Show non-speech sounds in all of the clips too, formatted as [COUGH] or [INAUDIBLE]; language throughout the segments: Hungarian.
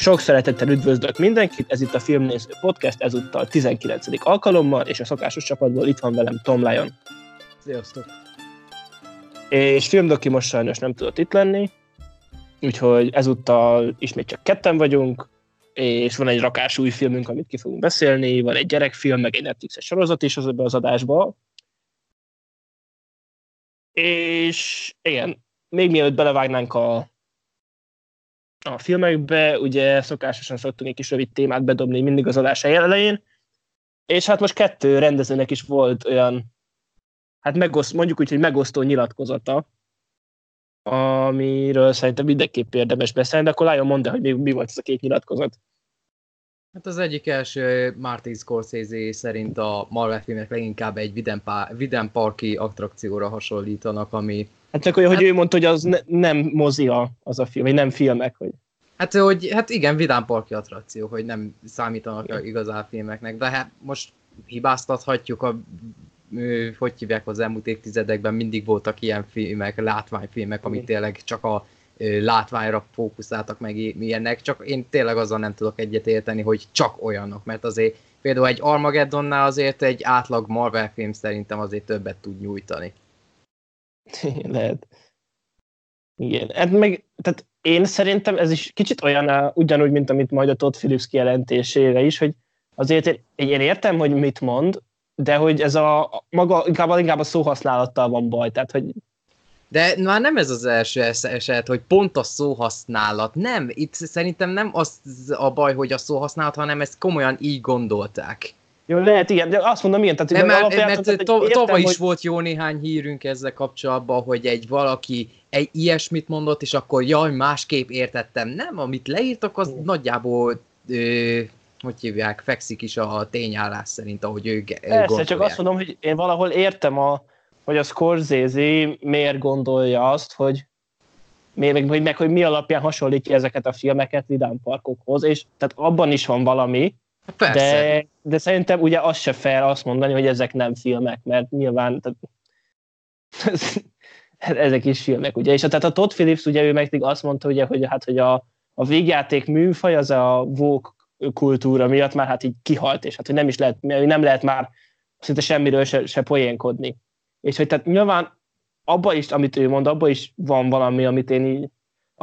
Sok szeretettel üdvözlök mindenkit, ez itt a Filmnéző Podcast, ezúttal 19. alkalommal, és a szokásos csapatból itt van velem Tom Lyon. Sziasztok! És Filmdoki most sajnos nem tudott itt lenni, úgyhogy ezúttal ismét csak ketten vagyunk, és van egy rakás új filmünk, amit ki fogunk beszélni, van egy gyerekfilm, meg egy Netflixes sorozat is az ebbe az adásba. És igen, még mielőtt belevágnánk a a filmekbe, ugye szokásosan szoktunk egy kis rövid témát bedobni mindig az adás elején, és hát most kettő rendezőnek is volt olyan, hát megoszt, mondjuk úgy, hogy megosztó nyilatkozata, amiről szerintem mindenképp érdemes beszélni, de akkor Lion mondd hogy mi, mi volt ez a két nyilatkozat. Hát az egyik első Martin Scorsese szerint a Marvel filmek leginkább egy vidám, parki attrakcióra hasonlítanak, ami Hát csak olyan, hát, hogy ő mondta, hogy az ne, nem mozia az a film, vagy nem filmek, hogy... Hát, hogy, hát igen, vidám parki attrakció, hogy nem számítanak ja. igazán filmeknek, de hát most hibáztathatjuk a hogy hívják az elmúlt évtizedekben, mindig voltak ilyen filmek, látványfilmek, amit tényleg csak a látványra fókuszáltak meg ilyenek, csak én tényleg azzal nem tudok egyet érteni, hogy csak olyanok, mert azért például egy Armageddonnál azért egy átlag Marvel film szerintem azért többet tud nyújtani. [LAUGHS] Lehet. Igen, hát meg, tehát én szerintem ez is kicsit olyan, ugyanúgy, mint amit majd a Todd Phillips kijelentésére is, hogy azért én, értem, hogy mit mond, de hogy ez a maga, inkább, inkább a szóhasználattal van baj, tehát hogy de már nem ez az első eset, hogy pont a szóhasználat. Nem, itt szerintem nem az a baj, hogy a szóhasználat, hanem ezt komolyan így gondolták. Jó, lehet, igen, de azt mondom, igen. Tehát, nem, mert, mert, to, is volt jó néhány hírünk ezzel kapcsolatban, hogy egy valaki egy ilyesmit mondott, és akkor jaj, másképp értettem. Nem, amit leírtak, az hmm. nagyjából ö, hogy hívják, fekszik is a tényállás szerint, ahogy ő Persze, gondolják. csak azt mondom, hogy én valahol értem, a, hogy a Scorsese miért gondolja azt, hogy meg, meg, meg, hogy mi alapján hasonlítja ezeket a filmeket Vidám Parkokhoz, és tehát abban is van valami, Persze. De, de szerintem ugye az se fel azt mondani, hogy ezek nem filmek, mert nyilván tehát, [LAUGHS] ezek is filmek, ugye. És tehát a Todd Phillips, ugye ő meg azt mondta, ugye, hogy, hát, hogy a, a végjáték műfaj az a vók kultúra miatt már hát így kihalt, és hát hogy nem is lehet, nem lehet már szinte semmiről se, se poénkodni. És hogy tehát nyilván abba is, amit ő mond, abba is van valami, amit én így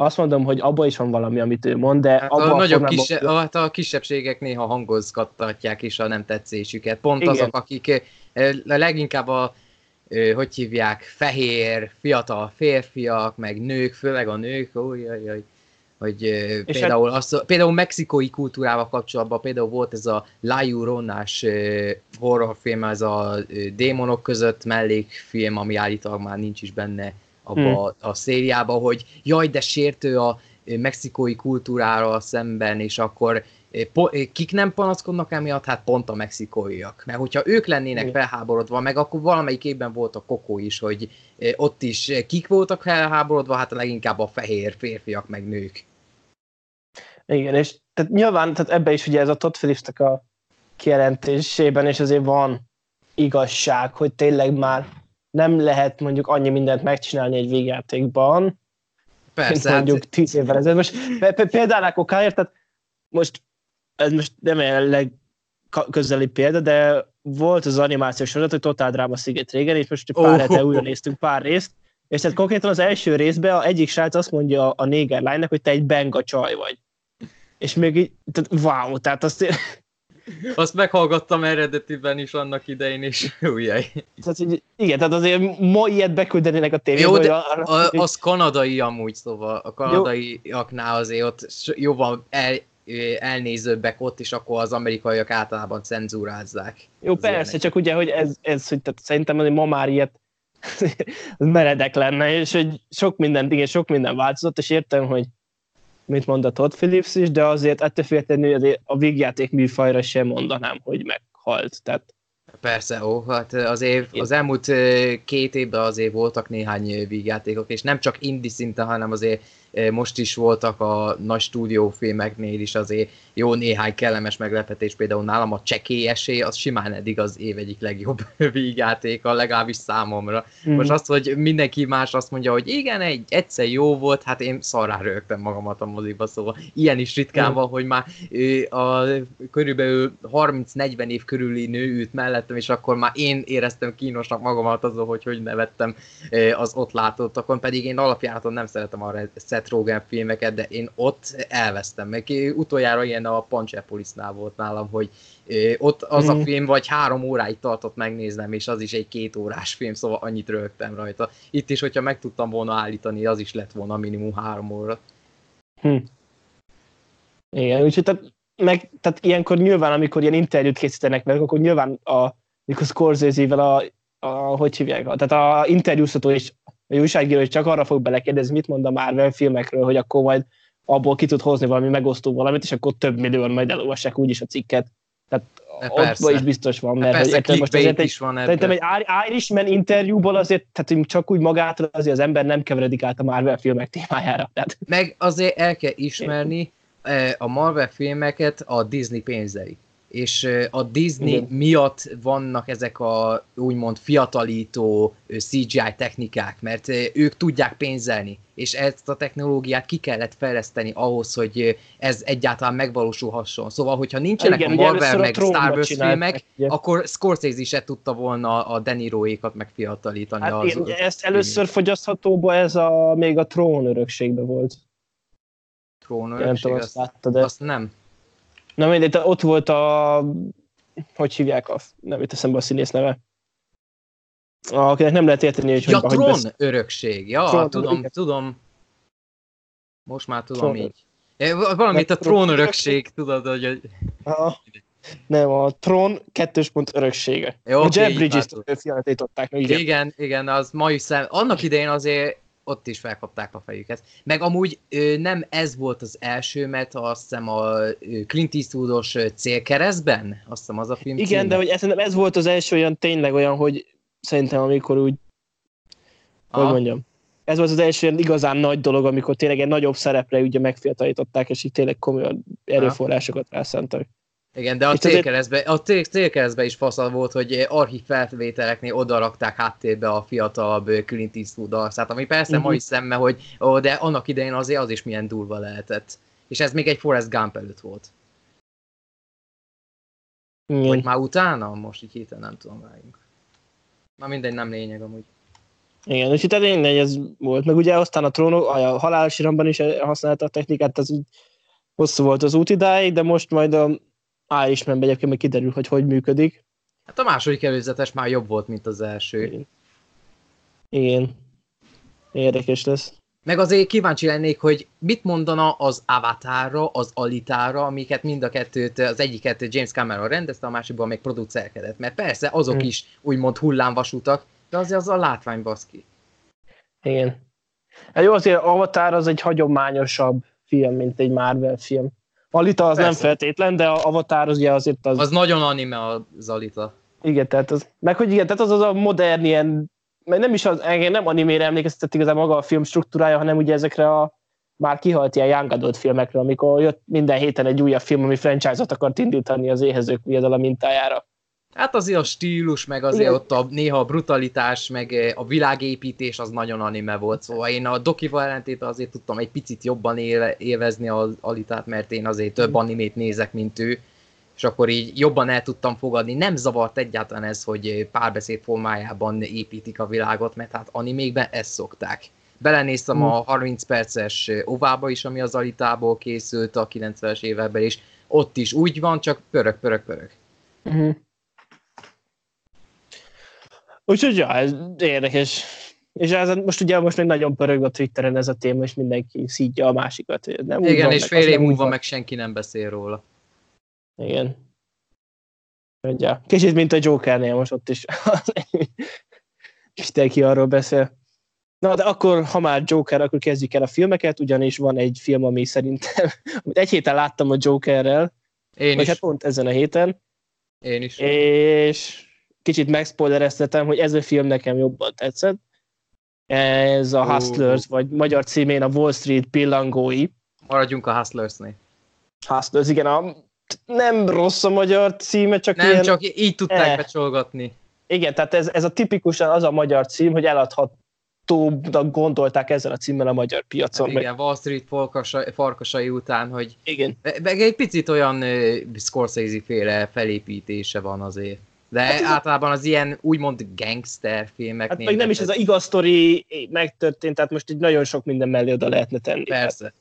azt mondom, hogy abban is van valami, amit ő mond, de hát a, nagyobb kise- a, hát a kisebbségek néha hangozgattatják is a nem tetszésüket. Pont Igen. azok, akik eh, leginkább a hogy hívják, fehér, fiatal férfiak, meg nők, főleg a nők, ojjajjaj, hogy eh, például, az, például mexikói kultúrával kapcsolatban például volt ez a La Lloronás horrorfilm, ez a démonok között mellékfilm, ami állítólag már nincs is benne abba hmm. a szériába, hogy jaj, de sértő a mexikói kultúrára szemben, és akkor kik nem panaszkodnak emiatt? Hát pont a mexikóiak. Mert hogyha ők lennének felháborodva, meg akkor valamelyik évben volt a kokó is, hogy ott is kik voltak felháborodva, hát leginkább a fehér férfiak meg nők. Igen, és tehát nyilván tehát ebbe is ugye ez a Todd phillips a kijelentésében, és azért van igazság, hogy tényleg már nem lehet mondjuk annyi mindent megcsinálni egy végjátékban, Persze. Mint mondjuk tíz évvel ezelőtt. Most például okáért, tehát most ez most nem a legközeli példa, de volt az animációs sorozat, hogy Total Drama Sziget régen, és most pár oh. hete újra néztünk pár részt, és tehát konkrétan az első részben a egyik srác azt mondja a néger lánynak, hogy te egy benga csaj vagy. És még így, tehát wow, tehát azt azt meghallgattam eredetiben is annak idején, és [LAUGHS] ujjaj. Tehát, hogy igen, tehát azért ma ilyet beküldenének a tévébe. Jó, de arra, a, az kanadai amúgy, szóval a kanadaiaknál azért ott jóval el, elnézőbbek ott, és akkor az amerikaiak általában cenzúrázzák. Jó, persze, ilyenek. csak ugye, hogy ez, ez hogy tehát szerintem hogy ma már ilyet [LAUGHS] meredek lenne, és hogy sok minden, igen, sok minden változott, és értem, hogy mint mondta Todd Phillips is, de azért ettől függetlenül a végjáték műfajra sem mondanám, hogy meghalt. Tehát Persze, ó, hát az, év, az elmúlt két évben azért voltak néhány vígjátékok, és nem csak indi szinten, hanem azért most is voltak a nagy stúdiófilmeknél is azért jó néhány kellemes meglepetés, például nálam a csekély esély, az simán eddig az év egyik legjobb [LAUGHS] vígjátéka, legalábbis számomra. Mm. Most azt, hogy mindenki más azt mondja, hogy igen, egy, egyszer jó volt, hát én szarrá rögtem magamat a moziba, szóval ilyen is ritkán mm. van, hogy már a körülbelül 30-40 év körüli nő ült mellettem, és akkor már én éreztem kínosnak magamat azon, hogy hogy nevettem az ott látottakon, pedig én alapjáraton nem szeretem a Seth Rogen filmeket, de én ott elvesztem meg. Utoljára ilyen a Panchepolisnál volt nálam, hogy ott az a mhm. film vagy három óráig tartott megnéznem, és az is egy két órás film, szóval annyit rögtem rajta. Itt is, hogyha meg tudtam volna állítani, az is lett volna minimum három óra. Hm. Igen, úgyhogy tehát, meg, tehát ilyenkor nyilván, amikor ilyen interjút készítenek meg, akkor nyilván a, mikor Scorsese-vel a, a, hogy hívják, tehát a interjúztató is egy újságíró is csak arra fog belekérdezni, mit mond a Marvel filmekről, hogy akkor majd abból ki tud hozni valami megosztó valamit, és akkor több millióan majd elolvassák úgyis a cikket. Tehát ott is biztos van, mert persze, hogy, most azért is van Szerintem egy Irishman interjúból azért, tehát csak úgy magától azért az ember nem keveredik át a Marvel filmek témájára. Tehát. Meg azért el kell ismerni eh, a Marvel filmeket a Disney pénzei és a Disney Igen. miatt vannak ezek a úgymond fiatalító CGI technikák, mert ők tudják pénzelni, és ezt a technológiát ki kellett fejleszteni ahhoz, hogy ez egyáltalán megvalósulhasson. Szóval, hogyha nincsenek Igen, a Marvel meg a Star Wars filmek, ugye. akkor Scorsese se tudta volna a Deniroékat megfiatalítani. Hát az, én, ezt először fogyaszthatóba ez a, még a trón örökségbe volt. Trón örökség? azt, láttad, de... azt nem. Na mindegy, ott volt a, hogy hívják, a, nem jut eszembe a színész neve. Akinek nem lehet érteni, hogy ja, hogy tron besz... örökség, ja, tron, tudom, igen. tudom. Most már tudom tron. így. Valamit a trón örökség, tudod, hogy... Aha. Nem, a Tron kettős pont öröksége. Jó, a Jeff Bridges fiatalították meg. Igen. igen, igen, az mai szem. Annak idején azért ott is felkapták a fejüket. Meg amúgy nem ez volt az első, mert azt hiszem a Clint Eastwoodos célkeresztben, azt hiszem az a film Igen, címe. de hogy ez, ez volt az első olyan tényleg olyan, hogy szerintem amikor úgy, Aha. hogy mondjam, ez volt az első ilyen igazán nagy dolog, amikor tényleg egy nagyobb szerepre ugye megfiatalították, és így tényleg komoly erőforrásokat rászántak. Igen, de a célkeresztbe, a célkeresztbe is faszal volt, hogy archív felvételeknél odarakták háttérbe a fiatalabb Clint Eastwood arcát, ami persze uh-huh. ma is szemme, hogy ó, de annak idején azért az is milyen durva lehetett. És ez még egy Forrest Gump előtt volt. Igen. Vagy már utána? Most így héten nem tudom vágjunk. Már mindegy, nem lényeg amúgy. Igen, és itt lényeg ez volt. Meg ugye aztán a trónok, a halálos is használta a technikát, az úgy hosszú volt az út idáig, de most majd a Irishman egyébként meg kiderül, hogy hogy működik. Hát a második előzetes már jobb volt, mint az első. Igen. Igen. Érdekes lesz. Meg azért kíváncsi lennék, hogy mit mondana az Avatarra, az Alitára, amiket mind a kettőt, az egyiket James Cameron rendezte, a másikban még producerkedett. Mert persze azok hmm. is úgymond hullámvasutak, de azért az a látvány baszki. Igen. Hát jó, azért Avatar az egy hagyományosabb film, mint egy Marvel film. Alita az Persze. nem feltétlen, de a Avatar az ugye azért az... Az nagyon anime az Alita. Igen, tehát az, meg hogy igen, tehát az az a modern ilyen, mert nem is az, engem nem animére emlékeztetett igazán maga a film struktúrája, hanem ugye ezekre a már kihalt ilyen young adult filmekre, amikor jött minden héten egy újabb film, ami franchise-ot akart indítani az éhezők viadala mintájára. Hát azért a stílus, meg azért Igen. ott a, néha a brutalitás, meg eh, a világépítés az nagyon anime volt, szóval én a Dokival ellentétben azért tudtam egy picit jobban élvezni az Alitát, mert én azért több animét nézek, mint ő, és akkor így jobban el tudtam fogadni. Nem zavart egyáltalán ez, hogy párbeszéd formájában építik a világot, mert hát animékben ezt szokták. Belenéztem hmm. a 30 perces ovába is, ami az Alitából készült a 90-es években, és ott is úgy van, csak pörög, pörög, pörög. Hmm. Úgyhogy ja, ez érdekes. És ez, most ugye most még nagyon pörög a Twitteren ez a téma, és mindenki szídja a másikat. Nem Igen, és fél év múlva meg senki nem beszél róla. Igen. Ja. Kicsit, mint a Jokernél most ott is. [LAUGHS] Mindenki arról beszél. Na, de akkor, ha már Joker, akkor kezdjük el a filmeket, ugyanis van egy film, ami szerintem, [LAUGHS] amit egy héten láttam a Jokerrel, Én is. hát pont ezen a héten. Én is. És kicsit megspoilereztetem, hogy ez a film nekem jobban tetszett. Ez a Hustlers, uh. vagy magyar címén a Wall Street pillangói. Maradjunk a Hustlersnél. Hustlers, igen, a, nem rossz a magyar címe, csak Nem, ilyen, csak így tudták eh. becsolgatni. Igen, tehát ez, ez a tipikusan az a magyar cím, hogy eladhatóbbnak gondolták ezzel a címmel a magyar piacon. Hát igen, Wall Street farkasai, farkasai után, hogy igen. meg egy picit olyan uh, Scorsese-féle felépítése van azért. De hát általában az ilyen úgymond gangster filmek. Hát meg nem is ez a igaz sztori megtörtént, tehát most így nagyon sok minden mellé oda lehetne tenni. Persze. Hát.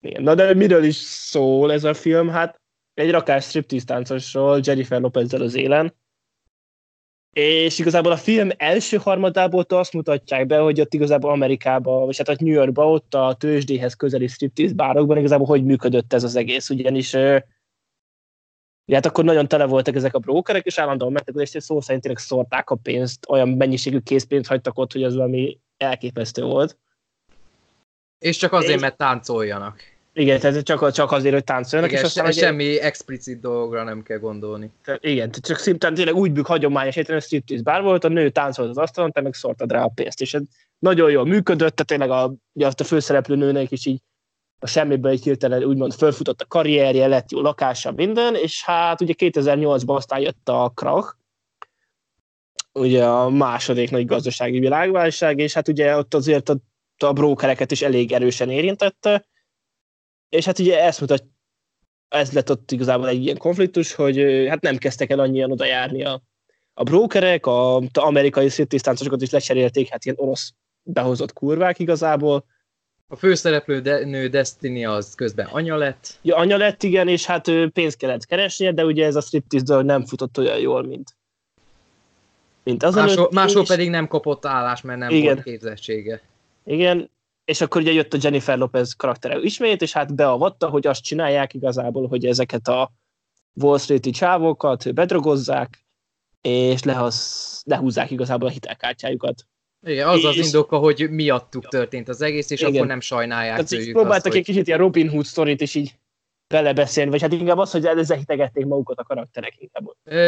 Igen. Na de miről is szól ez a film? Hát egy rakás striptease táncosról Jennifer lopez az élen, és igazából a film első harmadából azt mutatják be, hogy ott igazából Amerikában, vagy hát ott New Yorkban, ott a tőzsdéhez közeli striptease bárokban igazából hogy működött ez az egész, ugyanis hát akkor nagyon tele voltak ezek a brókerek, és állandóan mentek, és szó szerint tényleg szórták a pénzt, olyan mennyiségű készpénzt hagytak ott, hogy az valami elképesztő volt. És csak azért, és... mert táncoljanak. Igen, tehát csak, csak azért, hogy táncoljanak. Igen, és aztán semmi egy... explicit dolgra nem kell gondolni. Tehát, igen, csak szimplán tényleg úgy bűk hagyományos egyszerűen striptease bár volt, a nő táncolt az asztalon, te meg szórtad rá a pénzt, és ez nagyon jól működött, tehát tényleg a, a főszereplő nőnek is így a semmiből egy hirtelen úgymond fölfutott a karrierje, lett jó lakása, minden, és hát ugye 2008-ban aztán jött a krach, ugye a második nagy gazdasági világválság, és hát ugye ott azért a, a brókereket is elég erősen érintette, és hát ugye ezt mutat, ez lett ott igazából egy ilyen konfliktus, hogy hát nem kezdtek el annyian oda járni a, a brókerek, a, a amerikai széttisztáncosokat is lecserélték, hát ilyen orosz behozott kurvák igazából. A főszereplő de, nő Destiny az közben anya lett. Ja, anya lett, igen, és hát ő pénzt kellett keresnie, de ugye ez a striptease nem futott olyan jól, mint, mint az Másol, másol pedig nem kapott állás, mert nem igen. volt képzettsége. Igen, és akkor ugye jött a Jennifer Lopez karaktere ismét, és hát beavatta, hogy azt csinálják igazából, hogy ezeket a Wall Street-i csávokat bedrogozzák, és lehoz, lehúzzák igazából a hitelkártyájukat. Igen, az és, az indoka, hogy miattuk történt az egész, és igen. akkor nem sajnálják Tehát tőlük próbáltak azt, egy hogy... kicsit ilyen Robin Hood sztorit is így belebeszélni, vagy hát inkább az, hogy ezzel hitegették magukat a karakterek inkább.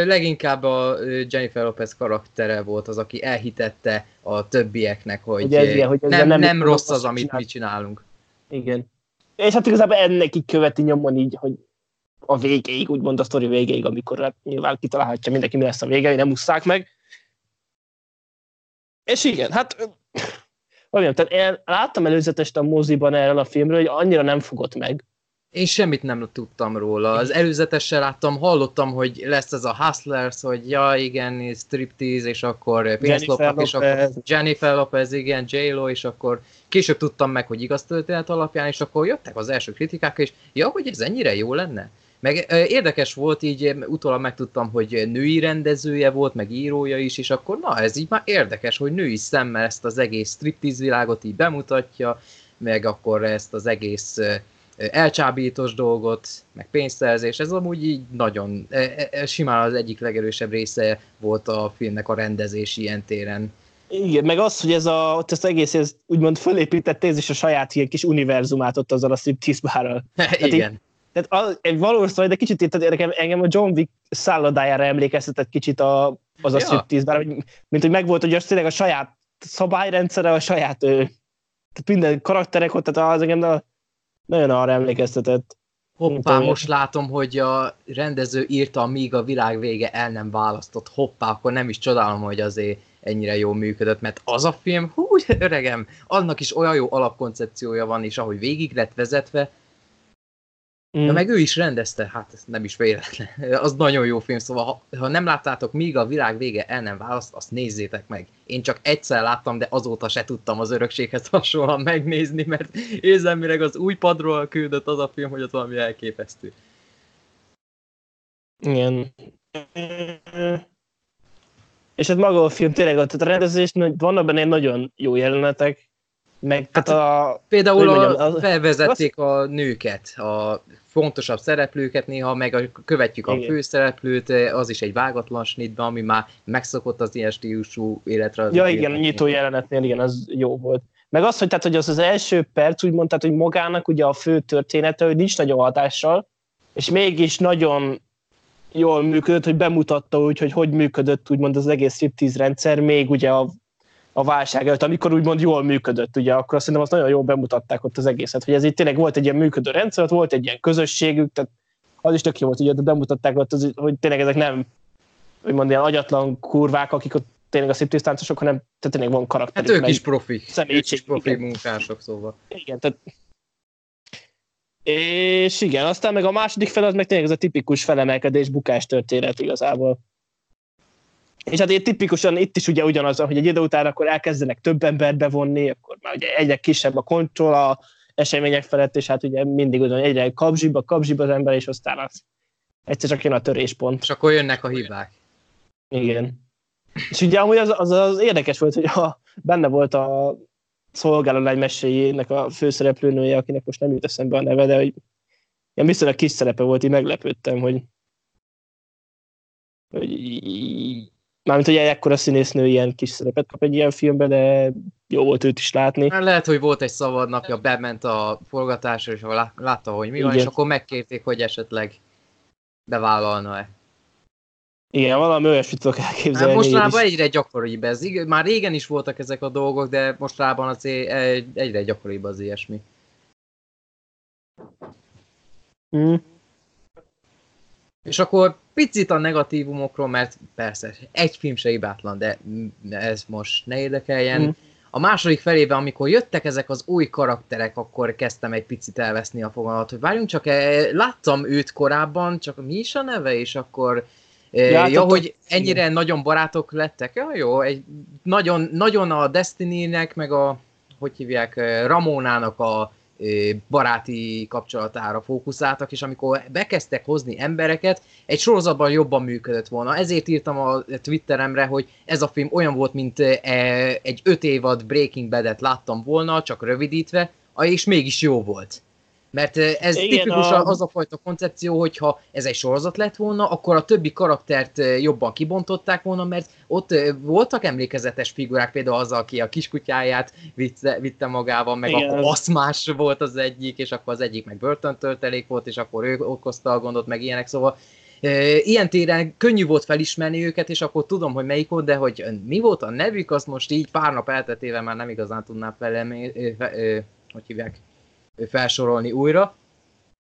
Leginkább a Jennifer Lopez karaktere volt az, aki elhitette a többieknek, hogy, hogy, ez, ilyen, hogy nem, nem, nem rossz az, amit csinál. mi csinálunk. Igen. És hát igazából ennek így követi nyomon így, hogy a végéig, úgymond a sztori végéig, amikor hát nyilván kitalálhatja mindenki, mi lesz a vége, hogy nem ússzák meg. És igen, hát olyan, tehát én láttam előzetest a moziban erről a filmről, hogy annyira nem fogott meg, én semmit nem tudtam róla. Az előzetesen láttam, hallottam, hogy lesz ez a Hustlers, hogy ja, igen, striptease, és akkor pénzlopnak, és akkor Jennifer Lopez, igen, J-Lo, és akkor később tudtam meg, hogy igaz történet alapján, és akkor jöttek az első kritikák, és ja, hogy ez ennyire jó lenne. Meg érdekes volt, így utólag megtudtam, hogy női rendezője volt, meg írója is, és akkor na, ez így már érdekes, hogy női szemmel ezt az egész striptease világot így bemutatja, meg akkor ezt az egész elcsábítós dolgot, meg pénzszerzés, ez amúgy így nagyon, e, e, e, simán az egyik legerősebb része volt a filmnek a rendezés ilyen téren. Igen, meg az, hogy ez a, ott ezt egész ez úgymond fölépített is a saját ilyen kis univerzumát ott azzal a striptease bárral. [LAUGHS] Igen. Így, tehát az, egy valószínű, de kicsit itt engem, engem a John Wick szállodájára emlékeztetett kicsit a, az a ja. striptease bár, mint hogy megvolt, hogy az tényleg a saját szabályrendszere, a saját tehát minden karakterek ott, tehát az engem a nagyon arra emlékeztetett. Hoppá, most látom, hogy a rendező írta, míg a világ vége el nem választott. Hoppá, akkor nem is csodálom, hogy azért ennyire jól működött, mert az a film, hú, öregem, annak is olyan jó alapkoncepciója van, és ahogy végig lett vezetve, Mm. De meg ő is rendezte, hát ez nem is véletlen. [LAUGHS] Az nagyon jó film, szóval ha, ha nem láttátok, míg a világ vége el nem választ, azt nézzétek meg. Én csak egyszer láttam, de azóta se tudtam az örökséghez [LAUGHS] hasonlóan megnézni, mert érzem, mire az új padról küldött az a film, hogy az valami elképesztő. Igen. És hát maga a film tényleg, a rendezés, vannak benne nagyon jó jelenetek, meg hát a, például a, mondjam, a, felvezették a nőket, a fontosabb szereplőket néha, meg a, követjük igen. a főszereplőt, az is egy vágatlan snitben, ami már megszokott az ilyen stílusú életre. Ja igen, a nyitó jelenetnél, igen, az jó volt. Meg az, hogy, tehát, hogy az az első perc, úgy mondtad, hogy magának ugye a fő története, hogy nincs nagyon hatással, és mégis nagyon jól működött, hogy bemutatta úgy, hogy hogy működött úgymond az egész striptease rendszer, még ugye a, a válság előtt, amikor úgymond jól működött, ugye, akkor azt szerintem azt nagyon jól bemutatták ott az egészet, hogy ez itt tényleg volt egy ilyen működő rendszer, ott volt egy ilyen közösségük, tehát az is tök jó volt, ugye, bemutatták ott, az, hogy tényleg ezek nem úgymond ilyen agyatlan kurvák, akik ott tényleg a sziptisztáncosok, hanem tehát tényleg van karakter. Hát ők is profi. Ők is profi igen. munkások, szóval. Igen, tehát és igen, aztán meg a második fel az meg tényleg ez a tipikus felemelkedés bukás történet igazából. És hát itt tipikusan itt is ugye ugyanaz, hogy egy idő után akkor elkezdenek több embert bevonni, akkor már ugye egyre kisebb a kontroll a események felett, és hát ugye mindig ugyan egyre kapzsiba, kapzsiba az ember, és aztán az egyszer csak jön a töréspont. És akkor jönnek a hibák. Igen. És ugye amúgy az, az, az érdekes volt, hogy a, benne volt a szolgálólány meséjének a főszereplőnője, akinek most nem jut eszembe a neve, de hogy ilyen viszonylag kis szerepe volt, így meglepődtem, hogy, hogy mármint, hogy ekkora színésznő ilyen kis szerepet kap egy ilyen filmben, de jó volt őt is látni. Hát lehet, hogy volt egy szabad napja, bement a forgatásra, és látta, hogy mi van, Igen. és akkor megkérték, hogy esetleg bevállalna-e. Igen, valami olyasmit tudok elképzelni. Hát mostanában egyre gyakoribb ez. Már régen is voltak ezek a dolgok, de mostanában az egyre gyakoribb az ilyesmi. Mm. És akkor picit a negatívumokról, mert persze egy film se hibátlan, de ez most ne érdekeljen. Mm. A második felében, amikor jöttek ezek az új karakterek, akkor kezdtem egy picit elveszni a fogalat, hogy várjunk csak, eh, láttam őt korábban, csak mi is a neve, és akkor Ja, ja hogy ennyire nagyon barátok lettek. Ja, jó, egy nagyon, nagyon a Destiny-nek, meg a, hogy hívják, Ramonának a baráti kapcsolatára fókuszáltak, és amikor bekezdtek hozni embereket, egy sorozatban jobban működött volna. Ezért írtam a Twitteremre, hogy ez a film olyan volt, mint egy öt évad Breaking Bad-et láttam volna, csak rövidítve, és mégis jó volt. Mert ez Igen, tipikus a... az a fajta koncepció, hogyha ez egy sorozat lett volna, akkor a többi karaktert jobban kibontották volna, mert ott voltak emlékezetes figurák, például az, aki a kiskutyáját vitte, vitte magával, meg Igen. akkor aszmás volt az egyik, és akkor az egyik meg börtöntöltelék volt, és akkor ő okozta a gondot, meg ilyenek, szóval ilyen téren könnyű volt felismerni őket, és akkor tudom, hogy melyik volt, de hogy mi volt a nevük, azt most így pár nap elteltével már nem igazán tudnám felem, hogy hívják, felsorolni újra.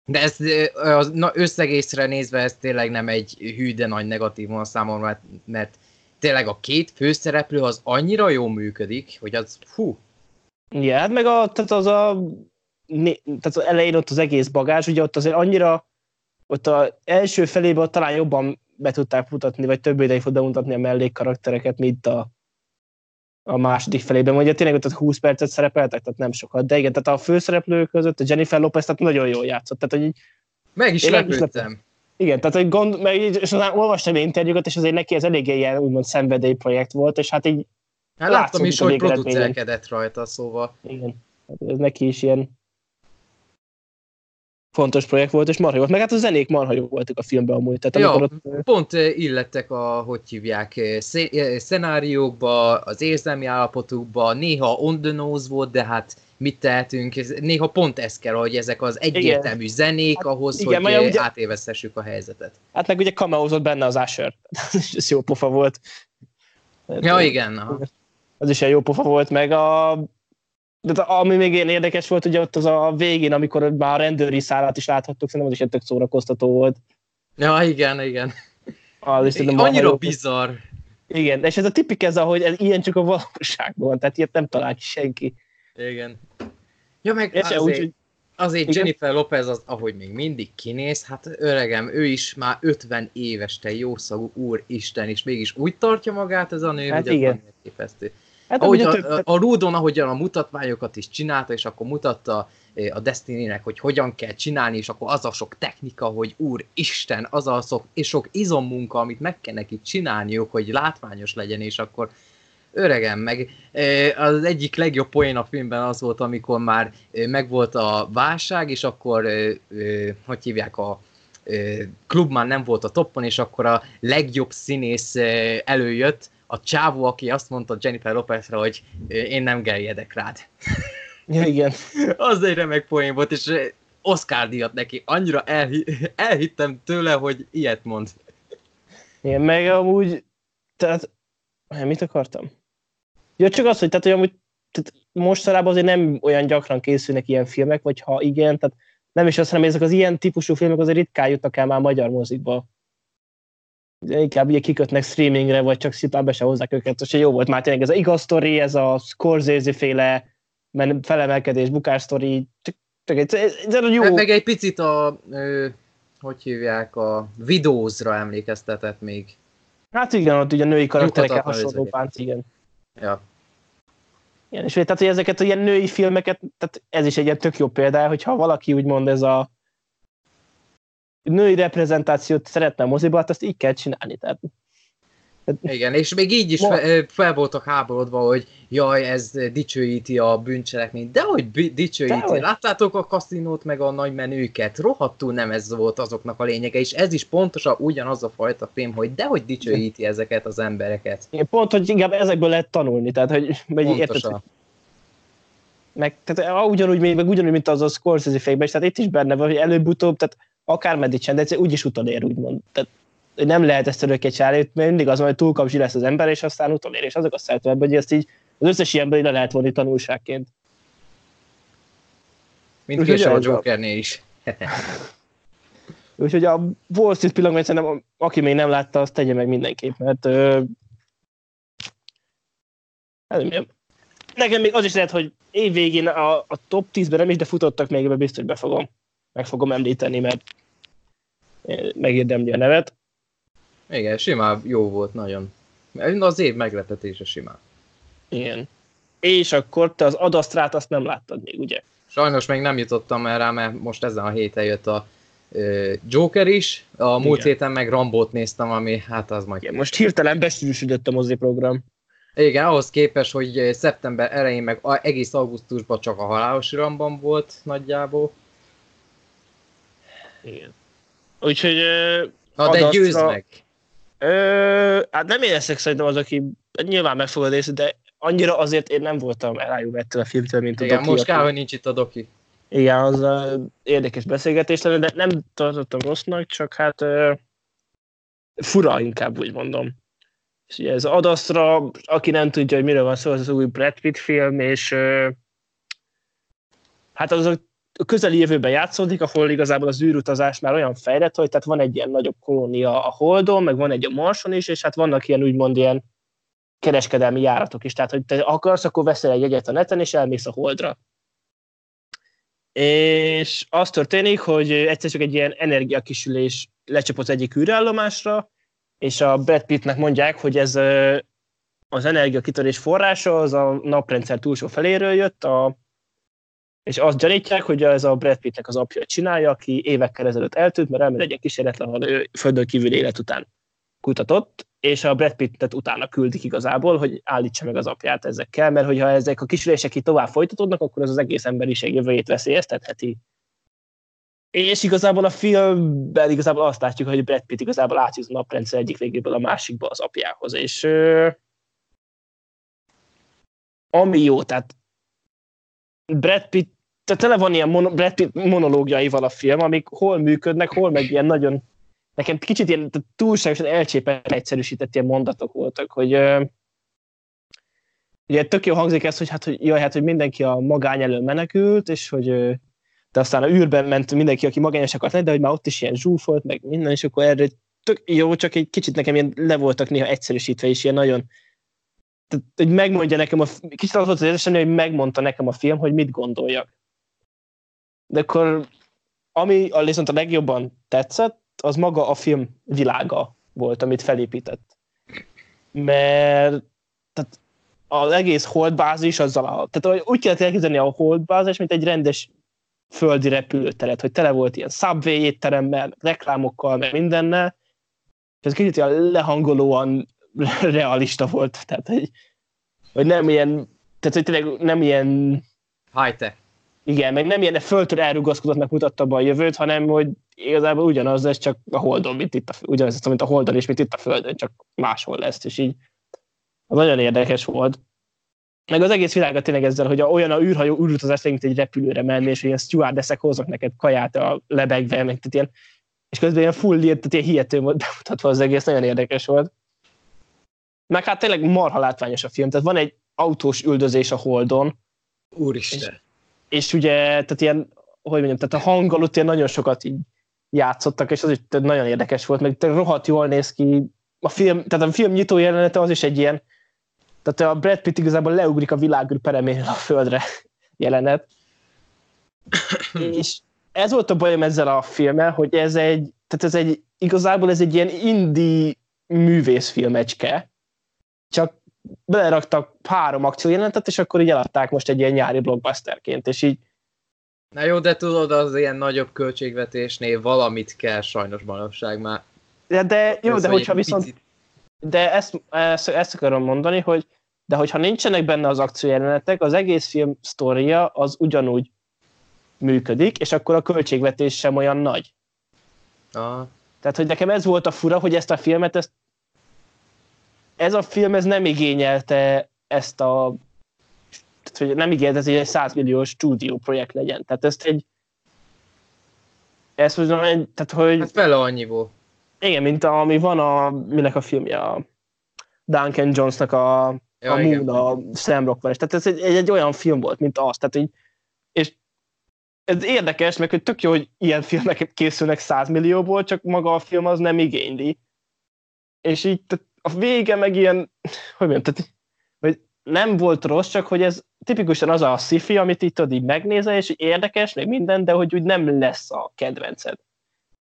De ez az na, összegészre nézve ez tényleg nem egy hű, nagy negatívum a számomra, mert, tényleg a két főszereplő az annyira jól működik, hogy az fú. Ja, hát meg a, tehát az a tehát az elején ott az egész bagázs, ugye ott azért annyira ott az első felében ott talán jobban be tudták mutatni, vagy több ideig fog bemutatni a mellékkaraktereket, mint a, a második felében, mondja tényleg ott 20 percet szerepeltek, tehát nem sokat, de igen, tehát a főszereplők között a Jennifer Lopez tehát nagyon jól játszott, tehát hogy így, meg is lepődtem. Igen, tehát hogy gond, meg így, és aztán olvastam interjúkat, és azért neki ez eléggé ilyen úgymond szenvedélyprojekt volt, és hát így Hát láttam is, hogy producerkedett rajta, szóval. Igen, hát ez neki is ilyen fontos projekt volt, és marha jó volt. Meg hát a zenék marha jó voltak a filmben amúgy. Tehát ja, ott... pont illettek a, hogy hívják, szenáriókba, az érzelmi állapotukba, néha on the nose volt, de hát mit tehetünk, néha pont ez kell, hogy ezek az egyértelmű igen. zenék hát, ahhoz, igen, hogy ugye, átévezhessük a helyzetet. Hát meg ugye kameózott benne az Usher, [LAUGHS] ez jó pofa volt. Ja, igen. Aha. Az is egy jó pofa volt, meg a de ami még ilyen érdekes volt, ugye ott az a végén, amikor már a rendőri szállát is láthattuk, szerintem az is egy tök szórakoztató volt. Ja, igen, igen. Az is, tudom, Annyira bizarr. Igen, és ez a tipik ez, ahogy ez ilyen csak a valóságban, tehát ilyet nem talál ki senki. Igen. Ja, meg és azért, úgy, azért igen? Jennifer Lopez, az, ahogy még mindig kinéz, hát öregem, ő is már 50 éves, te jószagú úristen, és mégis úgy tartja magát ez a nő, hát hogy igen. az képesztő. Hát, ahogy a, több... a, a Rudon, ahogyan a mutatványokat is csinálta, és akkor mutatta eh, a Destiny-nek, hogy hogyan kell csinálni, és akkor az a sok technika, hogy úr Isten, az a sok, és sok izommunka, amit meg kell neki csinálniuk, hogy látványos legyen, és akkor öregem, meg. Eh, az egyik legjobb poén a filmben az volt, amikor már eh, megvolt a válság, és akkor, hogy hívják, a klub már nem volt a toppon, és akkor a legjobb színész előjött, a csávó, aki azt mondta Jennifer Lopezre, hogy én nem gerjedek rád. Ja, igen. [LAUGHS] az egy remek poén volt, és Oscar díjat neki. Annyira elhi- elhittem tőle, hogy ilyet mond. Igen, meg amúgy, tehát, mit akartam? Ja, csak az, hogy, tehát, hogy amúgy tehát mostanában azért nem olyan gyakran készülnek ilyen filmek, vagy ha igen, tehát nem is azt, hanem ezek az ilyen típusú filmek azért ritkán jutnak el már magyar mozikba. De inkább ugye kikötnek streamingre, vagy csak szépen be se hozzák őket, és jó volt már tényleg ez a igaz sztori, ez a Scorsese féle felemelkedés, bukás sztori, csak, csak ez, ez, ez jó. Meg egy picit a, ö, hogy hívják, a videózra emlékeztetett még. Hát igen, ott ugye a női karakterekkel hasonló pánc, igen. Ja. Igen, és tehát, hogy ezeket a ilyen női filmeket, tehát ez is egy ilyen tök jó példa, hogyha valaki úgymond ez a női reprezentációt szeretne a moziba, hát azt így kell csinálni. Tehát igen, és még így is fel, fel voltak háborodva, hogy jaj, ez dicsőíti a bűncselekményt. De hogy dicsőíti? Dehogy. Láttátok a kaszinót meg a nagy menőket? Rohadtul nem ez volt azoknak a lényege, és ez is pontosan ugyanaz a fajta film, hogy dehogy dicsőíti ezeket az embereket. Igen, pont, hogy inkább ezekből lehet tanulni, tehát hogy megy érted, meg, tehát ugyanúgy, meg ugyanúgy, mint az a Scorsese fékben, és tehát itt is benne van, hogy előbb-utóbb, tehát akár meddig de úgyis utolér, úgymond. Tehát nem lehet ezt örökké csinálni, mert mindig az hogy túl kapcsi lesz az ember, és aztán utolér, és azok azt szeretem hogy ezt így az összes ilyenből le lehet vonni tanulságként. Mint később a Jokernél is. [LAUGHS] Úgyhogy a Wall Street pillanatot szerintem, aki még nem látta, azt tegye meg mindenképp, mert ö, hát, nekem még az is lehet, hogy év végén a, a top 10-ben nem is, de futottak még, ebbe biztos befogom. Meg fogom említeni, mert megérdemli a nevet. Igen, simán jó volt nagyon. Az év meglepetése simán. Igen. És akkor te az adasztrát azt nem láttad még, ugye? Sajnos még nem jutottam el rá, mert most ezen a héten jött a Joker is, a múlt Igen. héten meg Rambót néztem, ami hát az majd... Igen, most hirtelen besűrűsödött a mozi program. Igen, ahhoz képest, hogy szeptember elején meg egész augusztusban csak a halálos iramban volt nagyjából. Igen. Úgyhogy... Na de győzd meg! Ö, hát nem éreztek szerintem az, aki nyilván meg fogod nézni, de annyira azért én nem voltam elájúva ettől a filmtől, mint a Igen, doki. most kár, hogy nincs itt a doki. Igen, az uh, érdekes beszélgetés lenne, de nem tartottam rossznak, csak hát uh, fura inkább, úgy mondom. És ugye ez Adasztra, aki nem tudja, hogy miről van szó, az az új Brad Pitt film, és uh, hát az a közeli jövőben játszódik, ahol igazából az űrutazás már olyan fejlett, hogy tehát van egy ilyen nagyobb kolónia a Holdon, meg van egy a Marson is, és hát vannak ilyen úgymond ilyen kereskedelmi járatok is. Tehát, hogy te akarsz, akkor veszel egy jegyet a neten, és elmész a Holdra. És az történik, hogy egyszer csak egy ilyen energiakisülés lecsapott egyik űrállomásra, és a Brad Pittnek mondják, hogy ez az energiakitörés forrása az a naprendszer túlsó feléről jött, a és azt gyanítják, hogy ez a Brad Pittnek az apja csinálja, aki évekkel ezelőtt eltűnt, mert elmegy egy kísérletlen, ahol ő földön kívül élet után kutatott, és a Brad Pittet utána küldik igazából, hogy állítsa meg az apját ezekkel, mert hogyha ezek a kísérlések itt tovább folytatódnak, akkor az az egész emberiség jövőjét veszélyeztetheti. És igazából a filmben igazából azt látjuk, hogy Brad Pitt igazából átjut a naprendszer egyik végéből a másikba az apjához, és ami jó, tehát Brad Pitt, tehát tele van ilyen mono, Brad Pitt monológiaival a film, amik hol működnek, hol meg ilyen nagyon, nekem kicsit ilyen túlságosan elcsépelt egyszerűsített ilyen mondatok voltak, hogy uh, ugye tök jó hangzik ez, hogy hát, hogy jaj, hát, hogy mindenki a magány elől menekült, és hogy uh, de aztán a űrben ment mindenki, aki magányos akart lenni, de hogy már ott is ilyen zsúfolt, meg minden, és akkor erre tök jó, csak egy kicsit nekem ilyen le voltak néha egyszerűsítve, és ilyen nagyon tehát, hogy megmondja nekem, a, kicsit az volt az érzésem, hogy megmondta nekem a film, hogy mit gondoljak. De akkor, ami a, viszont a legjobban tetszett, az maga a film világa volt, amit felépített. Mert tehát az egész holdbázis azzal a, tehát úgy kellett elképzelni a holdbázis, mint egy rendes földi repülőteret, hogy tele volt ilyen subway étteremmel, reklámokkal, meg mindennel, és ez kicsit ilyen lehangolóan [LAUGHS] realista volt, tehát hogy, hogy nem ilyen, tehát hogy tényleg nem ilyen high-tech. Igen, meg nem ilyen földtől elrugaszkodottnak mutatta be a jövőt, hanem hogy igazából ugyanaz ez csak a Holdon, mint itt a, ugyanaz, mint a Holdon és mint itt a Földön, csak máshol lesz, és így az nagyon érdekes volt. Meg az egész világot tényleg ezzel, hogy a, olyan a űrhajó űrutazás, mint egy repülőre menni, és ilyen stewardessek hoznak neked kaját a lebegve, meg tehát ilyen és közben ilyen full tehát ilyen hihető volt bemutatva az egész, nagyon érdekes volt. Meg hát tényleg marha látványos a film, tehát van egy autós üldözés a Holdon. Úristen. És, és ugye, tehát ilyen, hogy mondjam, tehát a hang alatt ilyen nagyon sokat így játszottak, és az is nagyon érdekes volt, meg rohadt jól néz ki. A film, tehát a film nyitó jelenete az is egy ilyen, tehát a Brad Pitt igazából leugrik a világűr pereméről a földre [LAUGHS] jelenet. és ez volt a bajom ezzel a filmmel, hogy ez egy, tehát ez egy, igazából ez egy ilyen indie művészfilmecske, csak beleraktak három akciójelenetet, és akkor így eladták most egy ilyen nyári blockbusterként, és így Na jó, de tudod, az ilyen nagyobb költségvetésnél valamit kell sajnos manapság már. De, de jó, Ez de hogyha viszont... Picit... De ezt, ezt, ezt akarom mondani, hogy de hogyha nincsenek benne az akciójelenetek, az egész film sztoria az ugyanúgy működik, és akkor a költségvetés sem olyan nagy. Aha. Tehát, hogy nekem ez volt a fura, hogy ezt a filmet, ezt, ez a film ez nem igényelte ezt a tehát, hogy nem ígért, ez egy 100 milliós stúdió projekt legyen. Tehát ezt egy ezt mondom, egy, tehát hogy... Hát fele annyiból. Igen, mint a, ami van a, minek a filmje, a Duncan Jonesnak a, ja, a Moon, a Sam Rockwell. Tehát ez egy, egy, egy, olyan film volt, mint az. Tehát így, és ez érdekes, meg hogy tök jó, hogy ilyen filmek készülnek 100 millióból, csak maga a film az nem igényli. És így tehát a vége meg ilyen, hogy mondjam, tehát, hogy nem volt rossz, csak hogy ez tipikusan az a sci amit itt tudod így megnézel, és érdekes, meg minden, de hogy úgy nem lesz a kedvenced.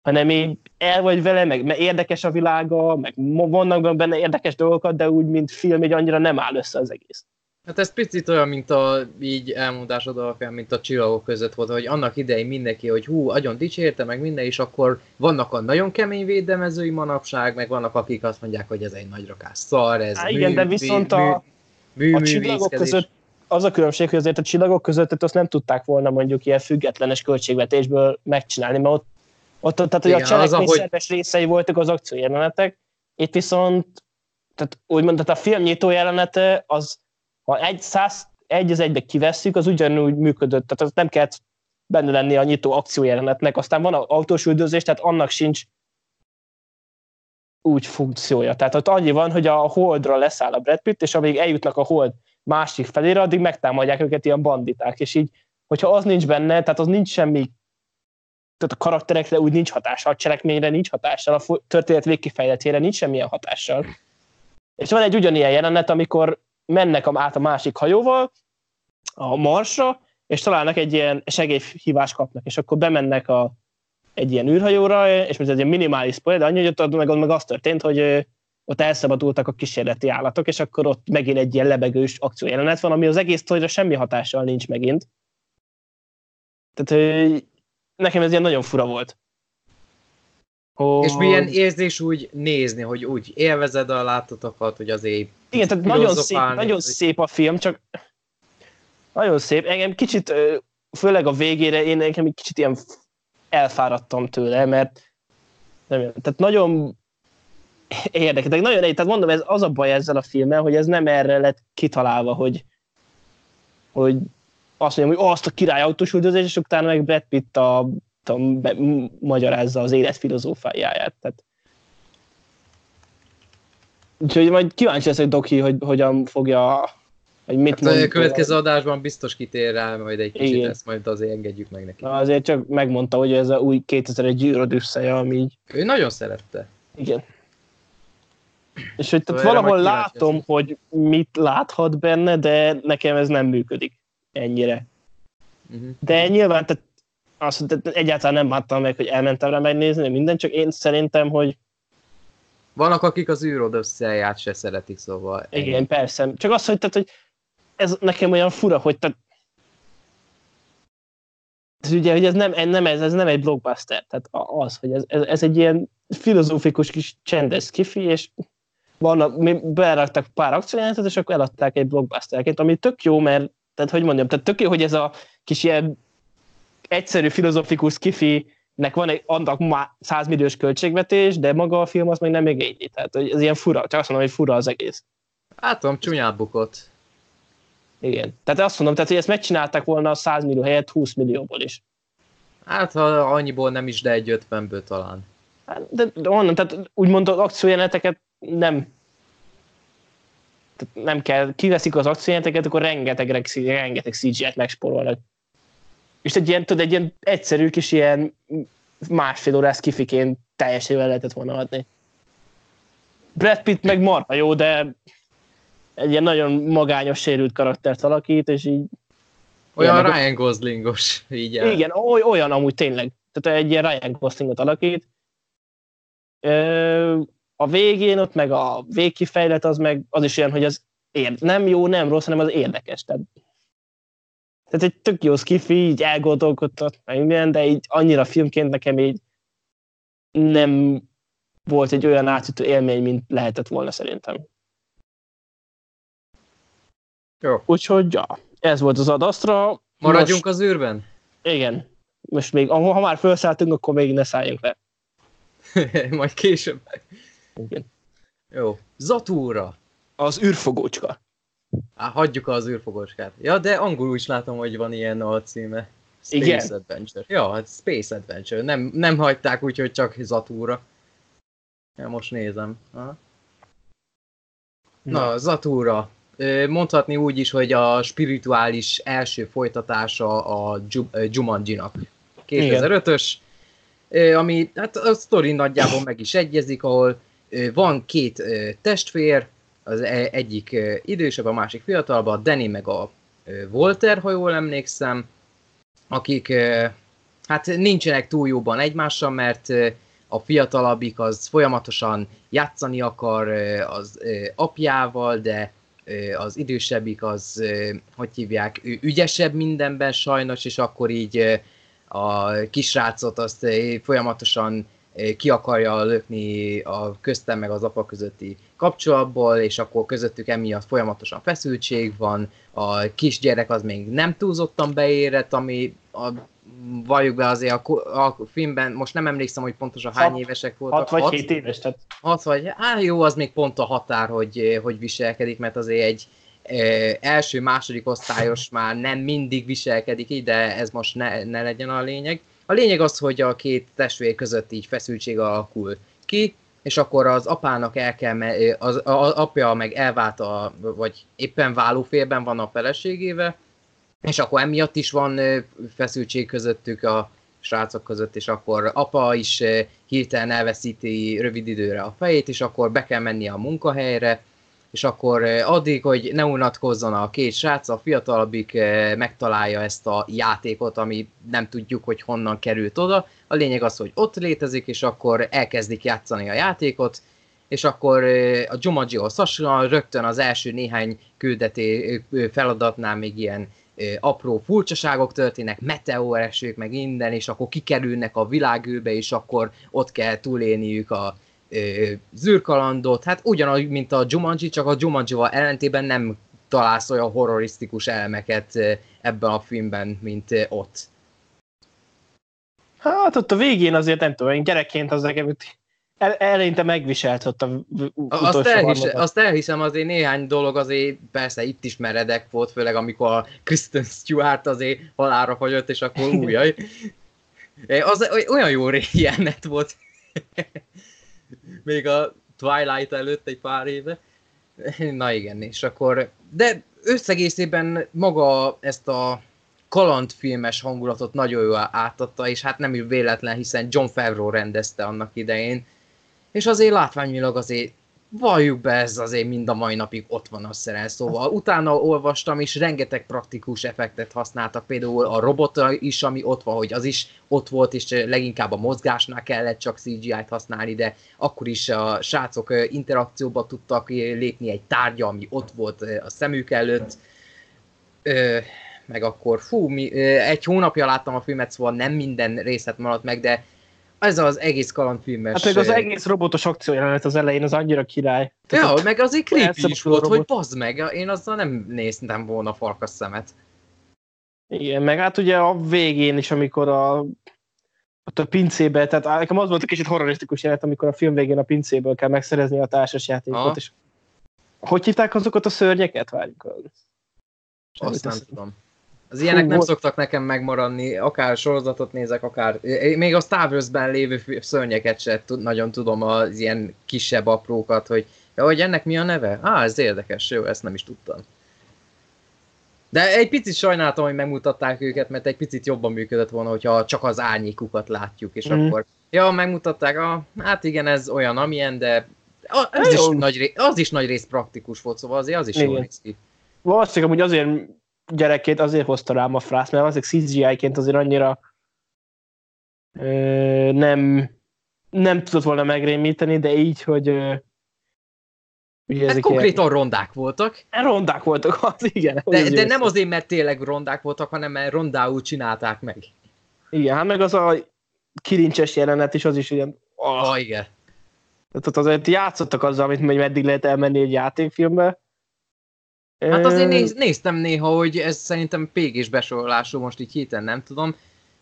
Hanem így el vagy vele, meg érdekes a világa, meg vannak benne érdekes dolgokat, de úgy, mint film, így annyira nem áll össze az egész. Hát ez picit olyan, mint a így elmondásod alapján, mint a csillagok között volt, hogy annak idején mindenki, hogy hú, agyon dicsérte, meg minden, és akkor vannak a nagyon kemény védelmezői manapság, meg vannak akik azt mondják, hogy ez egy nagy rakás szar, ez Há, igen, mű, de viszont mű, a, mű, a csillagok között az a különbség, hogy azért a csillagok között azt nem tudták volna mondjuk ilyen függetlenes költségvetésből megcsinálni, mert ott, ott tehát, hogy Igen, a cselekmény ahogy... szerves részei voltak az akciójelenetek, itt viszont tehát úgymond, tehát a film nyitó jelenete, az ha egy, száz, egy az egybe kivesszük, az ugyanúgy működött, tehát az nem kellett benne lenni a nyitó akciójelenetnek. Aztán van autós üldözés, tehát annak sincs úgy funkciója. Tehát ott annyi van, hogy a holdra leszáll a Brad Pitt, és amíg eljutnak a hold másik felére, addig megtámadják őket ilyen banditák, és így, hogyha az nincs benne, tehát az nincs semmi, tehát a karakterekre úgy nincs hatással, a cselekményre nincs hatással, a történet végkifejletére nincs semmilyen hatással. És van egy ugyanilyen jelenet, amikor mennek át a másik hajóval a Marsra, és találnak egy ilyen segélyhívást kapnak, és akkor bemennek a, egy ilyen űrhajóra, és ez egy minimális spoiler, de annyi, hogy ott meg, meg az történt, hogy ott elszabadultak a kísérleti állatok, és akkor ott megint egy ilyen lebegős akciójelenet van, ami az egész sztorira semmi hatással nincs megint. Tehát nekem ez ilyen nagyon fura volt. Hogy... És milyen érzés úgy nézni, hogy úgy élvezed a látatokat, hogy azért Igen, tehát nagyon szép, nagyon szép a film, csak nagyon szép. Engem kicsit, főleg a végére, én nekem egy kicsit ilyen elfáradtam tőle, mert nem, tehát nagyon érdekes. De nagyon tehát mondom, ez az a baj ezzel a filmmel, hogy ez nem erre lett kitalálva, hogy, hogy azt mondjam, hogy azt a király autós üldözés, és utána meg Brad Pitt a, a, be, magyarázza az élet filozófájáját. Tehát, Úgyhogy majd kíváncsi lesz, hogy Doki, hogy hogyan fogja hogy mit hát a következő adásban biztos kitér rá, majd egy kicsit Igen. ezt majd azért engedjük meg neki. Azért csak megmondta, hogy ez a új 2001 Gyűröd ami így... Ő nagyon szerette. Igen. És hogy tehát valahol látom, lesz. hogy mit láthat benne, de nekem ez nem működik ennyire. Uh-huh. De nyilván tehát azt, tehát egyáltalán nem láttam meg, hogy elmentem rá megnézni, minden, csak én szerintem, hogy vannak, akik az űrod összeját se szeretik, szóval... Igen, ennyi. persze. Csak az, hogy, tehát, hogy ez nekem olyan fura, hogy tehát ez ugye, hogy ez nem, nem, ez, ez nem egy blockbuster, tehát az, hogy ez, ez, ez egy ilyen filozófikus kis csendes kifi, és vannak, mi beraktak pár akciójelenetet, és akkor eladták egy blockbusterként, ami tök jó, mert, tehát hogy mondjam, tehát tök jó, hogy ez a kis ilyen egyszerű filozofikus kifi nek van egy annak már 100 milliós költségvetés, de maga a film az meg nem igényli. Tehát ez ilyen fura, csak azt mondom, hogy fura az egész. Hát tudom, bukott. Igen. Tehát azt mondom, tehát, hogy ezt megcsinálták volna a 100 millió helyett 20 millióból is. Hát, ha annyiból nem is, de egy ötvenből talán. Hát, de, de onnan, tehát úgymond az akciójeleneteket nem tehát nem kell, kiveszik az akciójeleneteket, akkor rengeteg, rengeteg CGI-t megsporolnak. És egy ilyen, tudod, egy ilyen egyszerű kis ilyen másfél órás kifiként teljesen lehetett volna adni. Brad Pitt meg marha jó, de egy ilyen nagyon magányos, sérült karaktert alakít, és így... Olyan Ryan Goslingos, így el. Igen, oly, olyan amúgy tényleg. Tehát egy ilyen Ryan Goslingot alakít. Ö, a végén ott meg a végkifejlet az meg az is olyan, hogy az ér, nem jó, nem rossz, hanem az érdekes. Tehát, tehát egy tök jó skifi, így elgondolkodtat, meg minden, de így annyira filmként nekem így nem volt egy olyan átütő élmény, mint lehetett volna szerintem. Jó. Úgyhogy, ja, ez volt az adasztra. Maradjunk Most, az űrben? Igen. Most még, ha már felszálltunk, akkor még ne szálljunk le. [LAUGHS] Majd később. Igen. Jó. Zatúra. Az űrfogócska. Á, hagyjuk az űrfogócskát. Ja, de angolul is látom, hogy van ilyen alcíme. Space Igen? Adventure. Ja, hát Space Adventure. Nem, nem hagyták úgy, hogy csak Zatúra. Ja, most nézem. Aha. Na, Zatúra. Mondhatni úgy is, hogy a spirituális első folytatása a Jumanji-nak. 2005-ös, ami hát a sztori nagyjából meg is egyezik, ahol van két testvér, az e, egyik idősebb, a másik fiatalabb, a Danny meg a Walter, ha jól emlékszem, akik hát nincsenek túl jóban egymással, mert a fiatalabbik az folyamatosan játszani akar az apjával, de az idősebbik az, hogy hívják, ő ügyesebb mindenben sajnos, és akkor így a kisrácot azt folyamatosan ki akarja lökni a köztem meg az apa közötti kapcsolatból, és akkor közöttük emiatt folyamatosan feszültség van, a kisgyerek az még nem túlzottan beérett, ami a, valljuk be azért a, a filmben, most nem emlékszem, hogy pontosan hány hat, évesek voltak. 6 vagy 6 éves, tehát... 6 vagy, hát jó, az még pont a határ, hogy, hogy viselkedik, mert azért egy e, első, második osztályos már nem mindig viselkedik így, de ez most ne, ne legyen a lényeg. A lényeg az, hogy a két testvér között így feszültség alakul ki, és akkor az apának el kell, az, az apja meg elvált, a, vagy éppen válófélben van a feleségével, és akkor emiatt is van feszültség közöttük a srácok között, és akkor apa is hirtelen elveszíti rövid időre a fejét, és akkor be kell menni a munkahelyre, és akkor addig, hogy ne unatkozzon a két srác, a fiatalabbik megtalálja ezt a játékot, ami nem tudjuk, hogy honnan került oda. A lényeg az, hogy ott létezik, és akkor elkezdik játszani a játékot, és akkor a Jumanji-hoz hasonlóan rögtön az első néhány küldeté feladatnál még ilyen apró furcsaságok történnek, meteoresők, meg minden, és akkor kikerülnek a világűbe, és akkor ott kell túlélniük a zűrkalandot, hát ugyanúgy, mint a Jumanji, csak a Jumanji-val ellentében nem találsz olyan horrorisztikus elemeket ebben a filmben, mint ott. Hát ott a végén azért nem tudom, én gyerekként az nekem el, eleinte megviselt ott a azt, elhis, azt elhiszem, azért néhány dolog azért persze itt is meredek volt, főleg amikor a Kristen Stewart azért halára fagyott, és akkor [LAUGHS] újjaj. Az olyan jó jelenet volt. [LAUGHS] Még a Twilight előtt egy pár éve. Na igen, és akkor... De összegészében maga ezt a kalandfilmes hangulatot nagyon jól átadta, és hát nem is véletlen, hiszen John Favreau rendezte annak idején, és azért látványilag azért valljuk be, ez azért mind a mai napig ott van a szerel. Szóval utána olvastam, és rengeteg praktikus effektet használtak, például a robot is, ami ott van, hogy az is ott volt, és leginkább a mozgásnál kellett csak CGI-t használni, de akkor is a srácok interakcióba tudtak lépni egy tárgya, ami ott volt a szemük előtt. meg akkor, fú, mi, egy hónapja láttam a filmet, szóval nem minden részlet maradt meg, de ez az egész kalandfilmes... Hát meg az egész robotos akciójelenet az elején, az annyira király. Ja, Tehát meg azért creepy is volt, hogy bazd meg, én azzal nem néztem volna farkas szemet. Igen, meg hát ugye a végén is, amikor a ott a pincébe, tehát nekem az volt egy kicsit horrorisztikus jelenet, amikor a film végén a pincéből kell megszerezni a társas játékot, Aha. és hogy hívták azokat a szörnyeket? Várjuk. Azt nem tudom. Az ilyenek Fú, nem volt... szoktak nekem megmaradni, akár sorozatot nézek, akár... Még a Star lévő szörnyeket se nagyon tudom az ilyen kisebb aprókat, hogy, ja, hogy ennek mi a neve? Á, ez érdekes, jó, ezt nem is tudtam. De egy picit sajnáltam, hogy megmutatták őket, mert egy picit jobban működött volna, hogyha csak az árnyékukat látjuk, és mm. akkor, ja, megmutatták, ah, hát igen, ez olyan, amilyen, de az, is nagy, az is nagy rész praktikus volt, szóval azért az is jó néz ki. Valószínűleg hogy azért gyerekként azért hozta rám a frász, mert azért CGI-ként azért annyira ö, nem, nem tudott volna megrémíteni, de így, hogy ö, Ugye hát konkrétan ilyen... rondák voltak. Hát rondák voltak, [LAUGHS] az igen. De, de nem azért, mert tényleg rondák voltak, hanem mert rondául csinálták meg. Igen, hát meg az a kilincses jelenet is, az is ilyen... Oh, ah, igen. Tehát azért játszottak azzal, amit hogy meddig lehet elmenni egy játékfilmbe. Hát azért néz, néztem néha, hogy ez szerintem pégés besorolású, most így héten nem tudom,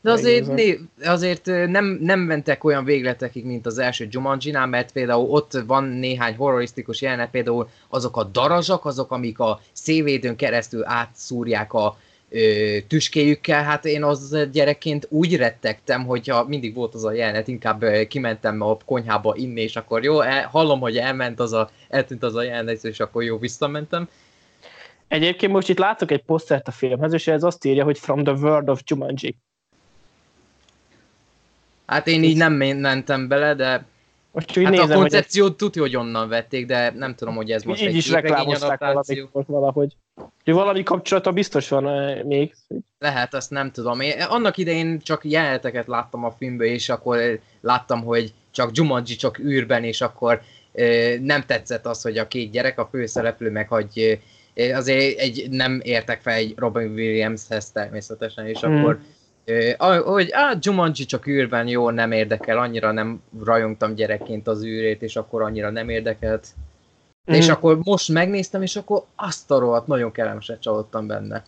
de azért, né, azért nem, nem mentek olyan végletekig, mint az első jumanji mert például ott van néhány horrorisztikus jelenet, például azok a darazsak, azok, amik a szévédőn keresztül átszúrják a ö, tüskéjükkel, hát én az gyerekként úgy rettegtem, hogyha mindig volt az a jelenet, inkább kimentem a konyhába inni, és akkor jó, el, hallom, hogy elment az a, eltűnt az a jelenet, és akkor jó, visszamentem. Egyébként most itt látok egy posztert a filmhez, és ez azt írja, hogy From the World of Jumanji. Hát én így nem mentem bele, de most csak hát nézem, a koncepciót hogy tudja, hogy onnan vették, de nem tudom, hogy ez most így egy is reklámozták valamikor valahogy. Hogy valami kapcsolata biztos van eh, még. Lehet, azt nem tudom. Én annak idején csak jeleneteket láttam a filmből, és akkor láttam, hogy csak Jumanji csak űrben, és akkor eh, nem tetszett az, hogy a két gyerek, a főszereplő meg, hogy eh, azért egy, nem értek fel egy Robin Williamshez természetesen, és hmm. akkor hogy á, Jumanji csak űrben jó, nem érdekel, annyira nem rajongtam gyerekként az űrét, és akkor annyira nem érdekelt. Mm. És akkor most megnéztem, és akkor azt a rohadt nagyon kellemeset csalódtam benne.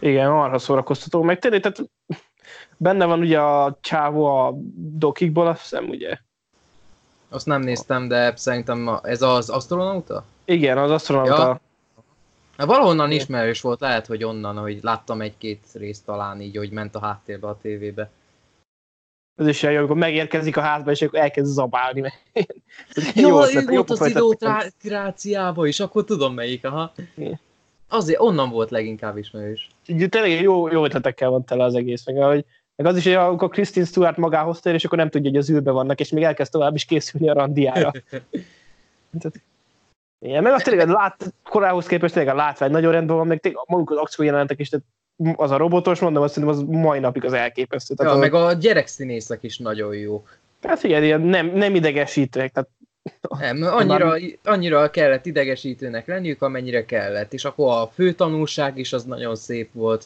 Igen, arra szórakoztató. Meg tényleg, tehát benne van ugye a csávó a dokikból, azt hiszem, ugye? Azt nem néztem, de szerintem ez az astronauta? Igen, az astronauta. Ja. Hát valahonnan ismerős volt, lehet, hogy onnan, hogy láttam egy-két részt talán így, hogy ment a háttérbe a tévébe. Ez is jó, amikor megérkezik a házba, és akkor elkezd zabálni. [LAUGHS] jó, jó volt, volt az idiókráciába is, akkor tudom melyik, aha. Igen. Azért onnan volt leginkább ismerős. Tényleg jó, jó ötletekkel van tele az egész, meg, hogy, meg az is, hogy amikor Christine Stewart magához tér, és akkor nem tudja, hogy az űrbe vannak, és még elkezd tovább is készülni a randiára. [LAUGHS] Igen, meg azt tényleg lát, korához képest tényleg a látvány nagyon rendben van, meg tényleg maguk az akció jelentek is, tehát az a robotos, mondom, azt hiszem, az mai napig az elképesztő. Tehát ja, az meg a gyerekszínészek is nagyon jók. Hát igen, ilyen nem, nem idegesítőek, tehát nem, annyira, annyira kellett idegesítőnek lenniük, amennyire kellett, és akkor a fő tanulság is az nagyon szép volt.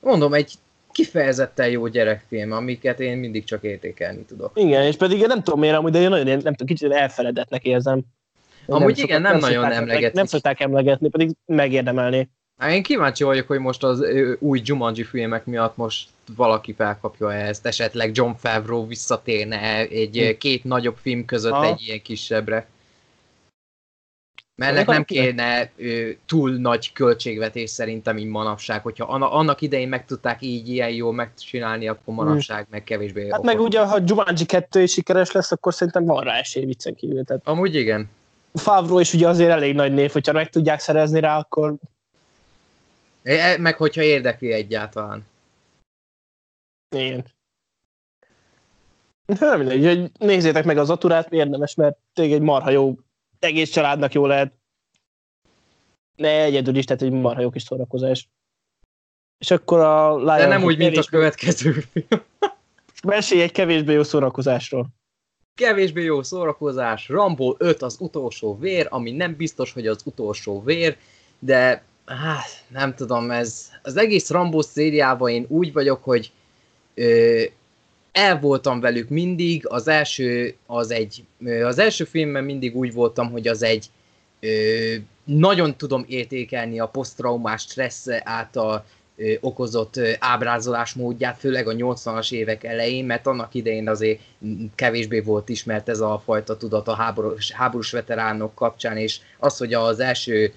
Mondom, egy kifejezetten jó gyerekfilm, amiket én mindig csak értékelni tudok. Igen, és pedig nem tudom miért, amúgy, de én nagyon nem tudom, kicsit elfeledetnek érzem. Amúgy nem igen, nem, nem nagyon emlegetik. Nem szokták emlegetni, pedig megérdemelni. Hát én kíváncsi vagyok, hogy most az új Jumanji filmek miatt most valaki felkapja ezt, esetleg John Favreau visszatérne egy hm. két nagyobb film között ha. egy ilyen kisebbre. Mert ennek nem kéne ő, túl nagy költségvetés szerintem így manapság, hogyha annak idején meg tudták így ilyen jól megcsinálni, akkor hm. manapság hmm. meg kevésbé. Hát okot. meg ugye, ha Jumanji 2 is sikeres lesz, akkor szerintem van rá esély viccen kívül. Tehát... Amúgy igen. Favro is ugye azért elég nagy név, hogyha meg tudják szerezni rá, akkor... E, meg hogyha érdekli egyáltalán. Igen. Nem mindegy, hogy nézzétek meg az aturát, érdemes, mert tényleg egy marha jó, egész családnak jó lehet. Ne egyedül is, tehát egy marha jó kis szórakozás. És akkor a Lion De nem úgy, mint a következő film. Mesélj egy kevésbé jó szórakozásról kevésbé jó szórakozás, Rambo 5 az utolsó vér, ami nem biztos, hogy az utolsó vér, de hát, nem tudom, ez az egész Rambo szériában én úgy vagyok, hogy ö, el voltam velük mindig, az első, az egy, az első filmben mindig úgy voltam, hogy az egy ö, nagyon tudom értékelni a posztraumás stressz által okozott ábrázolás módját, főleg a 80-as évek elején, mert annak idején azért kevésbé volt ismert ez a fajta tudat a háborús, háborús veteránok kapcsán, és az, hogy az első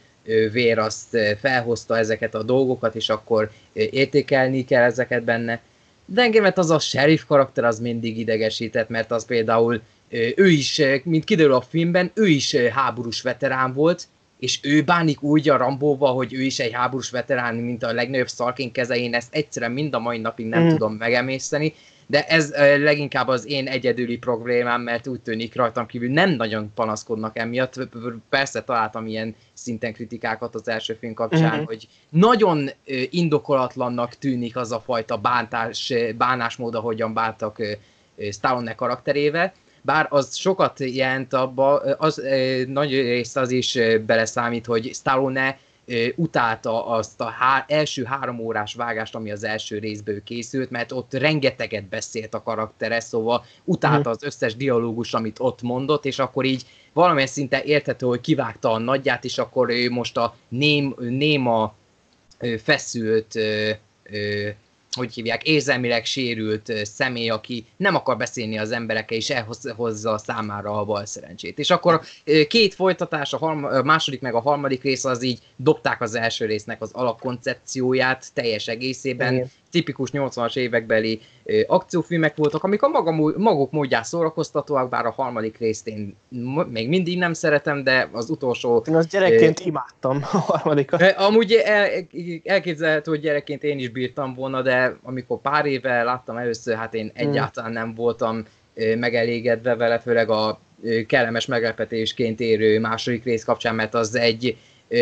vér azt felhozta ezeket a dolgokat, és akkor értékelni kell ezeket benne. De engemet az a sheriff karakter az mindig idegesített, mert az például ő is, mint kiderül a filmben, ő is háborús veterán volt, és ő bánik úgy a Rambóval, hogy ő is egy háborús veterán, mint a legnagyobb szarkén keze, én ezt egyszerűen mind a mai napig nem mm. tudom megemészteni, de ez leginkább az én egyedüli problémám, mert úgy tűnik rajtam kívül nem nagyon panaszkodnak emiatt. Persze találtam ilyen szinten kritikákat az első film kapcsán, mm-hmm. hogy nagyon indokolatlannak tűnik az a fajta bántás, bánásmód, ahogyan bántak Stallone karakterével, bár az sokat jelent abba, az nagy rész az is beleszámít, hogy Stallone utálta azt a há- első három órás vágást, ami az első részből készült, mert ott rengeteget beszélt a karaktere, szóval utálta az összes dialógus, amit ott mondott, és akkor így valamilyen szinte érthető, hogy kivágta a nagyját, és akkor ő most a ném, néma feszült hogy hívják, érzelmileg sérült személy, aki nem akar beszélni az emberekkel, és elhozza számára a bal szerencsét. És akkor két folytatás, a, harm- a második meg a harmadik rész az így dobták az első résznek az alapkoncepcióját teljes egészében, Igen tipikus 80-as évekbeli akciófilmek voltak, amik a maga, maguk módján szórakoztatóak, bár a harmadik részt én még mindig nem szeretem, de az utolsó... Én azt gyerekként ö, imádtam a harmadikat. Amúgy el, elképzelhető, hogy gyerekként én is bírtam volna, de amikor pár éve láttam először, hát én hmm. egyáltalán nem voltam megelégedve vele, főleg a kellemes meglepetésként érő második rész kapcsán, mert az egy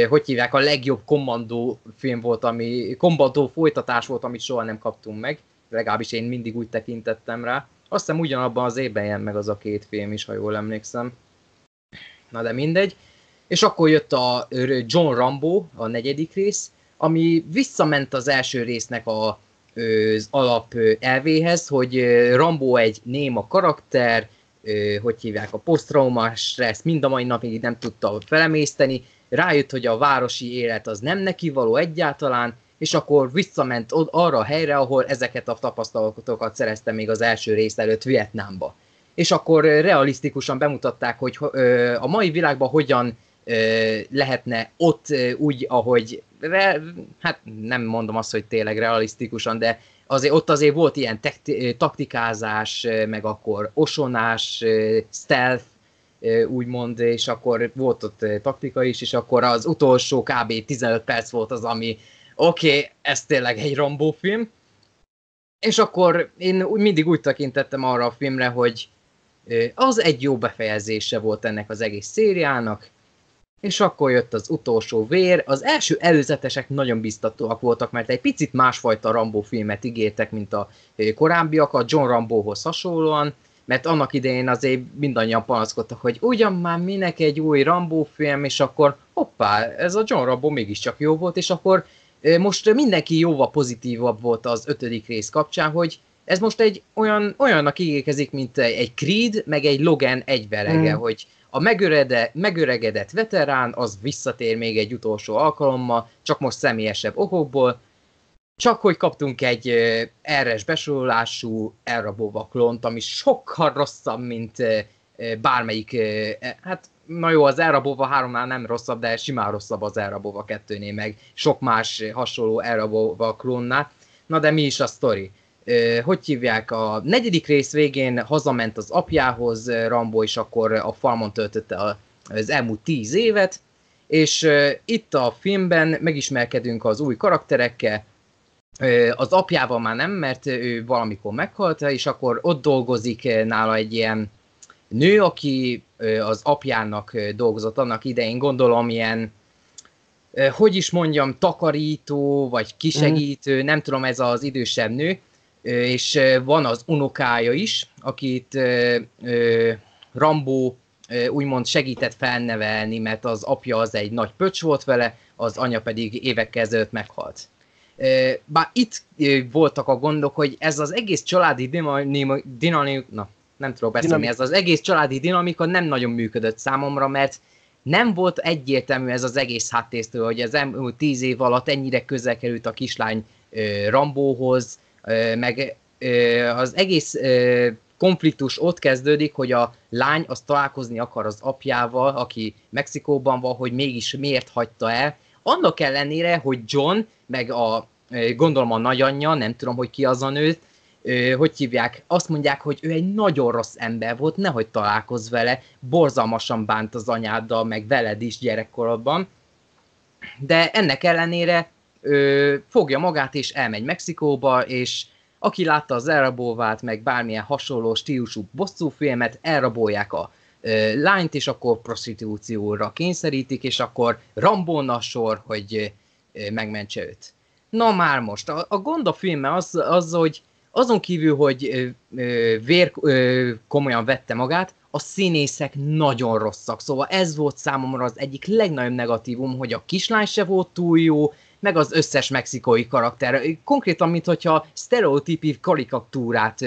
hogy hívják, a legjobb kommandó film volt, ami, kommandó folytatás volt, amit soha nem kaptunk meg, legalábbis én mindig úgy tekintettem rá. Azt hiszem ugyanabban az évben jön meg az a két film is, ha jól emlékszem. Na de mindegy. És akkor jött a John Rambo, a negyedik rész, ami visszament az első résznek a, az alap elvéhez, hogy Rambo egy néma karakter, hogy hívják, a posztraumás stressz mind a mai napig nem tudta felemészteni, rájött, hogy a városi élet az nem neki való egyáltalán, és akkor visszament arra a helyre, ahol ezeket a tapasztalatokat szerezte még az első rész előtt Vietnámba. És akkor realisztikusan bemutatták, hogy a mai világban hogyan lehetne ott úgy, ahogy, hát nem mondom azt, hogy tényleg realisztikusan, de azért ott azért volt ilyen taktikázás, meg akkor osonás, stealth, úgymond, és akkor volt ott taktika is, és akkor az utolsó kb. 15 perc volt az, ami oké, okay, ez tényleg egy Rambo film, és akkor én mindig úgy tekintettem arra a filmre, hogy az egy jó befejezése volt ennek az egész szériának, és akkor jött az utolsó vér. Az első előzetesek nagyon biztatóak voltak, mert egy picit másfajta Rambo filmet ígértek, mint a korábbiak, a John Rambohoz hasonlóan, mert annak idején azért mindannyian panaszkodtak, hogy ugyan már minek egy új Rambo film, és akkor hoppá, ez a John Rambo mégiscsak jó volt, és akkor most mindenki jóval pozitívabb volt az ötödik rész kapcsán, hogy ez most egy olyan, olyannak ígérkezik, mint egy Creed, meg egy Logan egyverege, mm. hogy a megörede, megöregedett veterán az visszatér még egy utolsó alkalommal, csak most személyesebb okokból, csak hogy kaptunk egy erres besorolású elrabóva klont, ami sokkal rosszabb, mint bármelyik, e, hát na jó, az elrabóva 3-nál nem rosszabb, de simán rosszabb az elrabóva 2-nél, meg sok más hasonló elrabóva klónnál. Na de mi is a sztori? Hogy hívják? A negyedik rész végén hazament az apjához Rambo, és akkor a farmon töltötte az elmúlt tíz évet, és itt a filmben megismerkedünk az új karakterekkel, az apjával már nem, mert ő valamikor meghalt, és akkor ott dolgozik nála egy ilyen nő, aki az apjának dolgozott annak idején, gondolom ilyen, hogy is mondjam, takarító, vagy kisegítő, mm. nem tudom, ez az idősebb nő, és van az unokája is, akit Rambó úgymond segített felnevelni, mert az apja az egy nagy pöcs volt vele, az anya pedig évekkel ezelőtt meghalt. Bár itt voltak a gondok, hogy ez az egész családi dinamika, na, nem tudok beszélni, ez az egész családi dinamika nem nagyon működött számomra, mert nem volt egyértelmű ez az egész háttértől, hogy az elmúlt tíz év alatt ennyire közel került a kislány Rambóhoz, meg az egész konfliktus ott kezdődik, hogy a lány az találkozni akar az apjával, aki Mexikóban van, hogy mégis miért hagyta el. Annak ellenére, hogy John, meg a gondolom a nagyanyja, nem tudom, hogy ki az a nő, hogy hívják, azt mondják, hogy ő egy nagyon rossz ember volt, nehogy találkozz vele, borzalmasan bánt az anyáddal, meg veled is gyerekkorodban, de ennek ellenére ö, fogja magát és elmegy Mexikóba, és aki látta az elrabolvát, meg bármilyen hasonló stílusú bosszúfilmet, elrabolják a lányt, és akkor prostitúcióra kényszerítik, és akkor Rambón a sor, hogy megmentse őt. Na már most, a, a gond a filmmel az, az, hogy azon kívül, hogy ö, vér ö, komolyan vette magát, a színészek nagyon rosszak. Szóval ez volt számomra az egyik legnagyobb negatívum, hogy a kislány se volt túl jó, meg az összes mexikói karakter. Konkrétan, mintha sztereotípi karikatúrát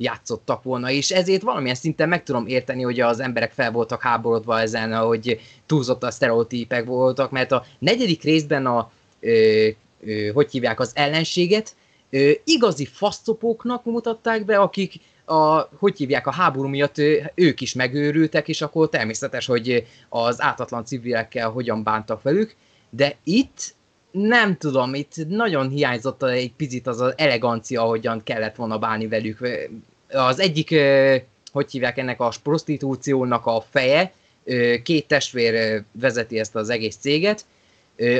játszottak volna, és ezért valamilyen szinten meg tudom érteni, hogy az emberek fel voltak háborodva ezen, hogy túlzott a sztereotípek voltak, mert a negyedik részben a, ö, ö, hogy hívják, az ellenséget, ö, igazi faszopóknak mutatták be, akik a, hogy hívják, a háború miatt ők is megőrültek, és akkor természetes, hogy az ártatlan civilekkel hogyan bántak velük, de itt nem tudom, itt nagyon hiányzott egy picit az az elegancia, ahogyan kellett volna bánni velük. Az egyik, hogy hívják ennek a prostitúciónak a feje, két testvér vezeti ezt az egész céget,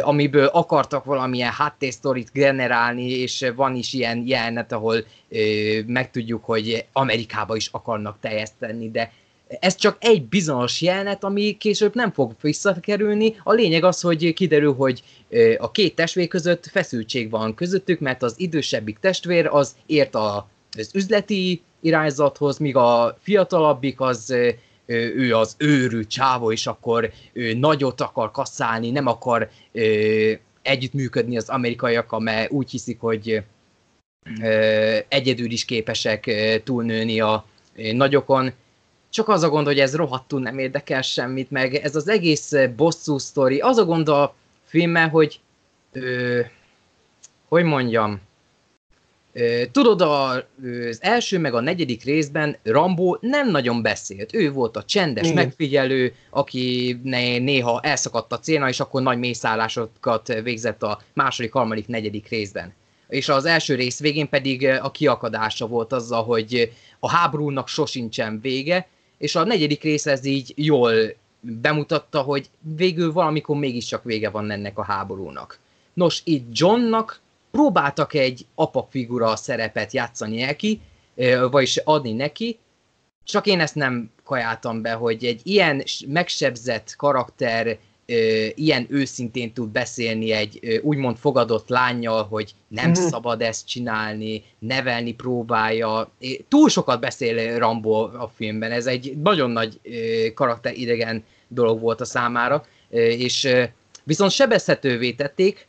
amiből akartak valamilyen háttérsztorit generálni, és van is ilyen jelenet, ahol megtudjuk, hogy Amerikába is akarnak teljeszteni, de ez csak egy bizonyos jelenet, ami később nem fog visszakerülni. A lényeg az, hogy kiderül, hogy a két testvér között feszültség van közöttük, mert az idősebbik testvér az ért a, az üzleti irányzathoz, míg a fiatalabbik az ő az őrű csávó, és akkor ő nagyot akar kasszálni, nem akar együttműködni az amerikaiakkal, mert úgy hiszik, hogy egyedül is képesek túlnőni a nagyokon. Csak az a gond, hogy ez rohadtul nem érdekel semmit, meg ez az egész bosszú sztori. Az a gond a filmmel, hogy ö, hogy mondjam, Tudod, az első meg a negyedik részben Rambo nem nagyon beszélt. Ő volt a csendes Igen. megfigyelő, aki néha elszakadt a célna, és akkor nagy mészállásokat végzett a második, harmadik, negyedik részben. És az első rész végén pedig a kiakadása volt azzal, hogy a háborúnak sosincsen vége, és a negyedik rész ez így jól bemutatta, hogy végül valamikor mégiscsak vége van ennek a háborúnak. Nos, itt Johnnak próbáltak egy apafigura szerepet játszani neki, vagyis adni neki, csak én ezt nem kajáltam be, hogy egy ilyen megsebzett karakter ilyen őszintén tud beszélni egy úgymond fogadott lányjal, hogy nem mm-hmm. szabad ezt csinálni, nevelni próbálja. Túl sokat beszél Rambo a filmben, ez egy nagyon nagy karakter idegen dolog volt a számára, és viszont sebezhetővé tették,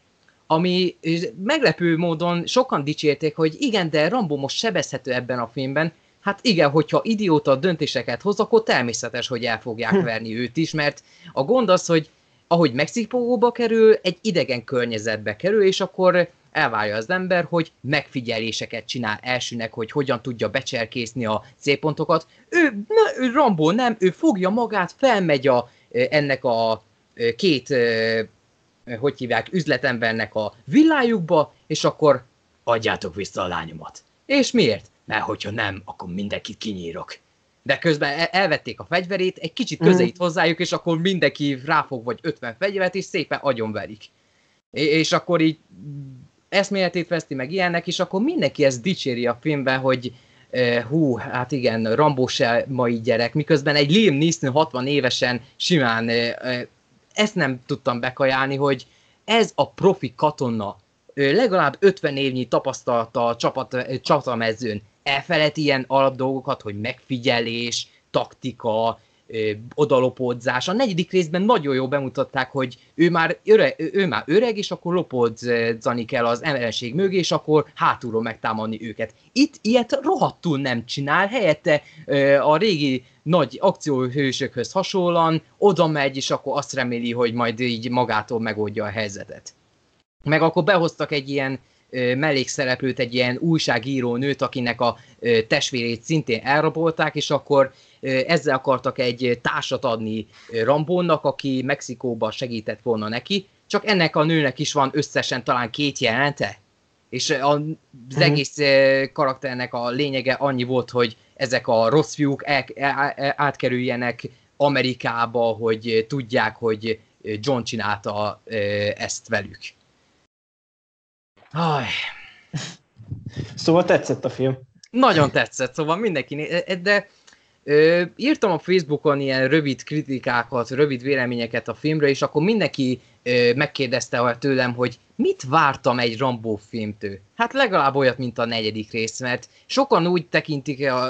ami meglepő módon sokan dicsérték, hogy igen, de Rambo most sebezhető ebben a filmben. Hát igen, hogyha idióta döntéseket hoz, akkor természetes, hogy el fogják hm. verni őt is, mert a gond az, hogy ahogy Mexikóba kerül, egy idegen környezetbe kerül, és akkor elvárja az ember, hogy megfigyeléseket csinál elsőnek, hogy hogyan tudja becserkészni a célpontokat. Ő, na, ő Rambo nem, ő fogja magát, felmegy a, ennek a két hogy hívják, üzletembernek a villájukba, és akkor adjátok vissza a lányomat. És miért? Mert hogyha nem, akkor mindenkit kinyírok. De közben elvették a fegyverét, egy kicsit mhm. közelít hozzájuk, és akkor mindenki ráfog vagy 50 fegyvert, és szépen agyonverik. És akkor így eszméletét veszti meg ilyennek, és akkor mindenki ezt dicséri a filmben, hogy hú, hát igen, Rambó se mai gyerek, miközben egy Liam Neeson 60 évesen simán ezt nem tudtam bekajálni, hogy ez a profi katona legalább 50 évnyi tapasztalata a csapat, csatamezőn elfelejt ilyen alapdolgokat, hogy megfigyelés, taktika, odalopódzás. A negyedik részben nagyon jól bemutatták, hogy ő már, öreg, ő már öreg, és akkor lopódzani kell az ellenség mögé, és akkor hátulról megtámadni őket. Itt ilyet rohadtul nem csinál, helyette a régi nagy akcióhősökhöz hasonlóan oda megy, és akkor azt reméli, hogy majd így magától megoldja a helyzetet. Meg akkor behoztak egy ilyen mellékszereplőt, egy ilyen újságíró nőt, akinek a testvérét szintén elrabolták, és akkor ezzel akartak egy társat adni Rambónak, aki Mexikóba segített volna neki, csak ennek a nőnek is van összesen talán két jelente, és az uh-huh. egész karakternek a lényege annyi volt, hogy ezek a rossz fiúk el, el, el, átkerüljenek Amerikába, hogy tudják, hogy John csinálta ezt velük. Aj. Szóval tetszett a film. Nagyon tetszett, szóval mindenki, de ö, írtam a Facebookon ilyen rövid kritikákat, rövid véleményeket a filmre, és akkor mindenki ö, megkérdezte tőlem, hogy mit vártam egy Rambo filmtől? Hát legalább olyat, mint a negyedik rész, mert sokan úgy tekintik, a,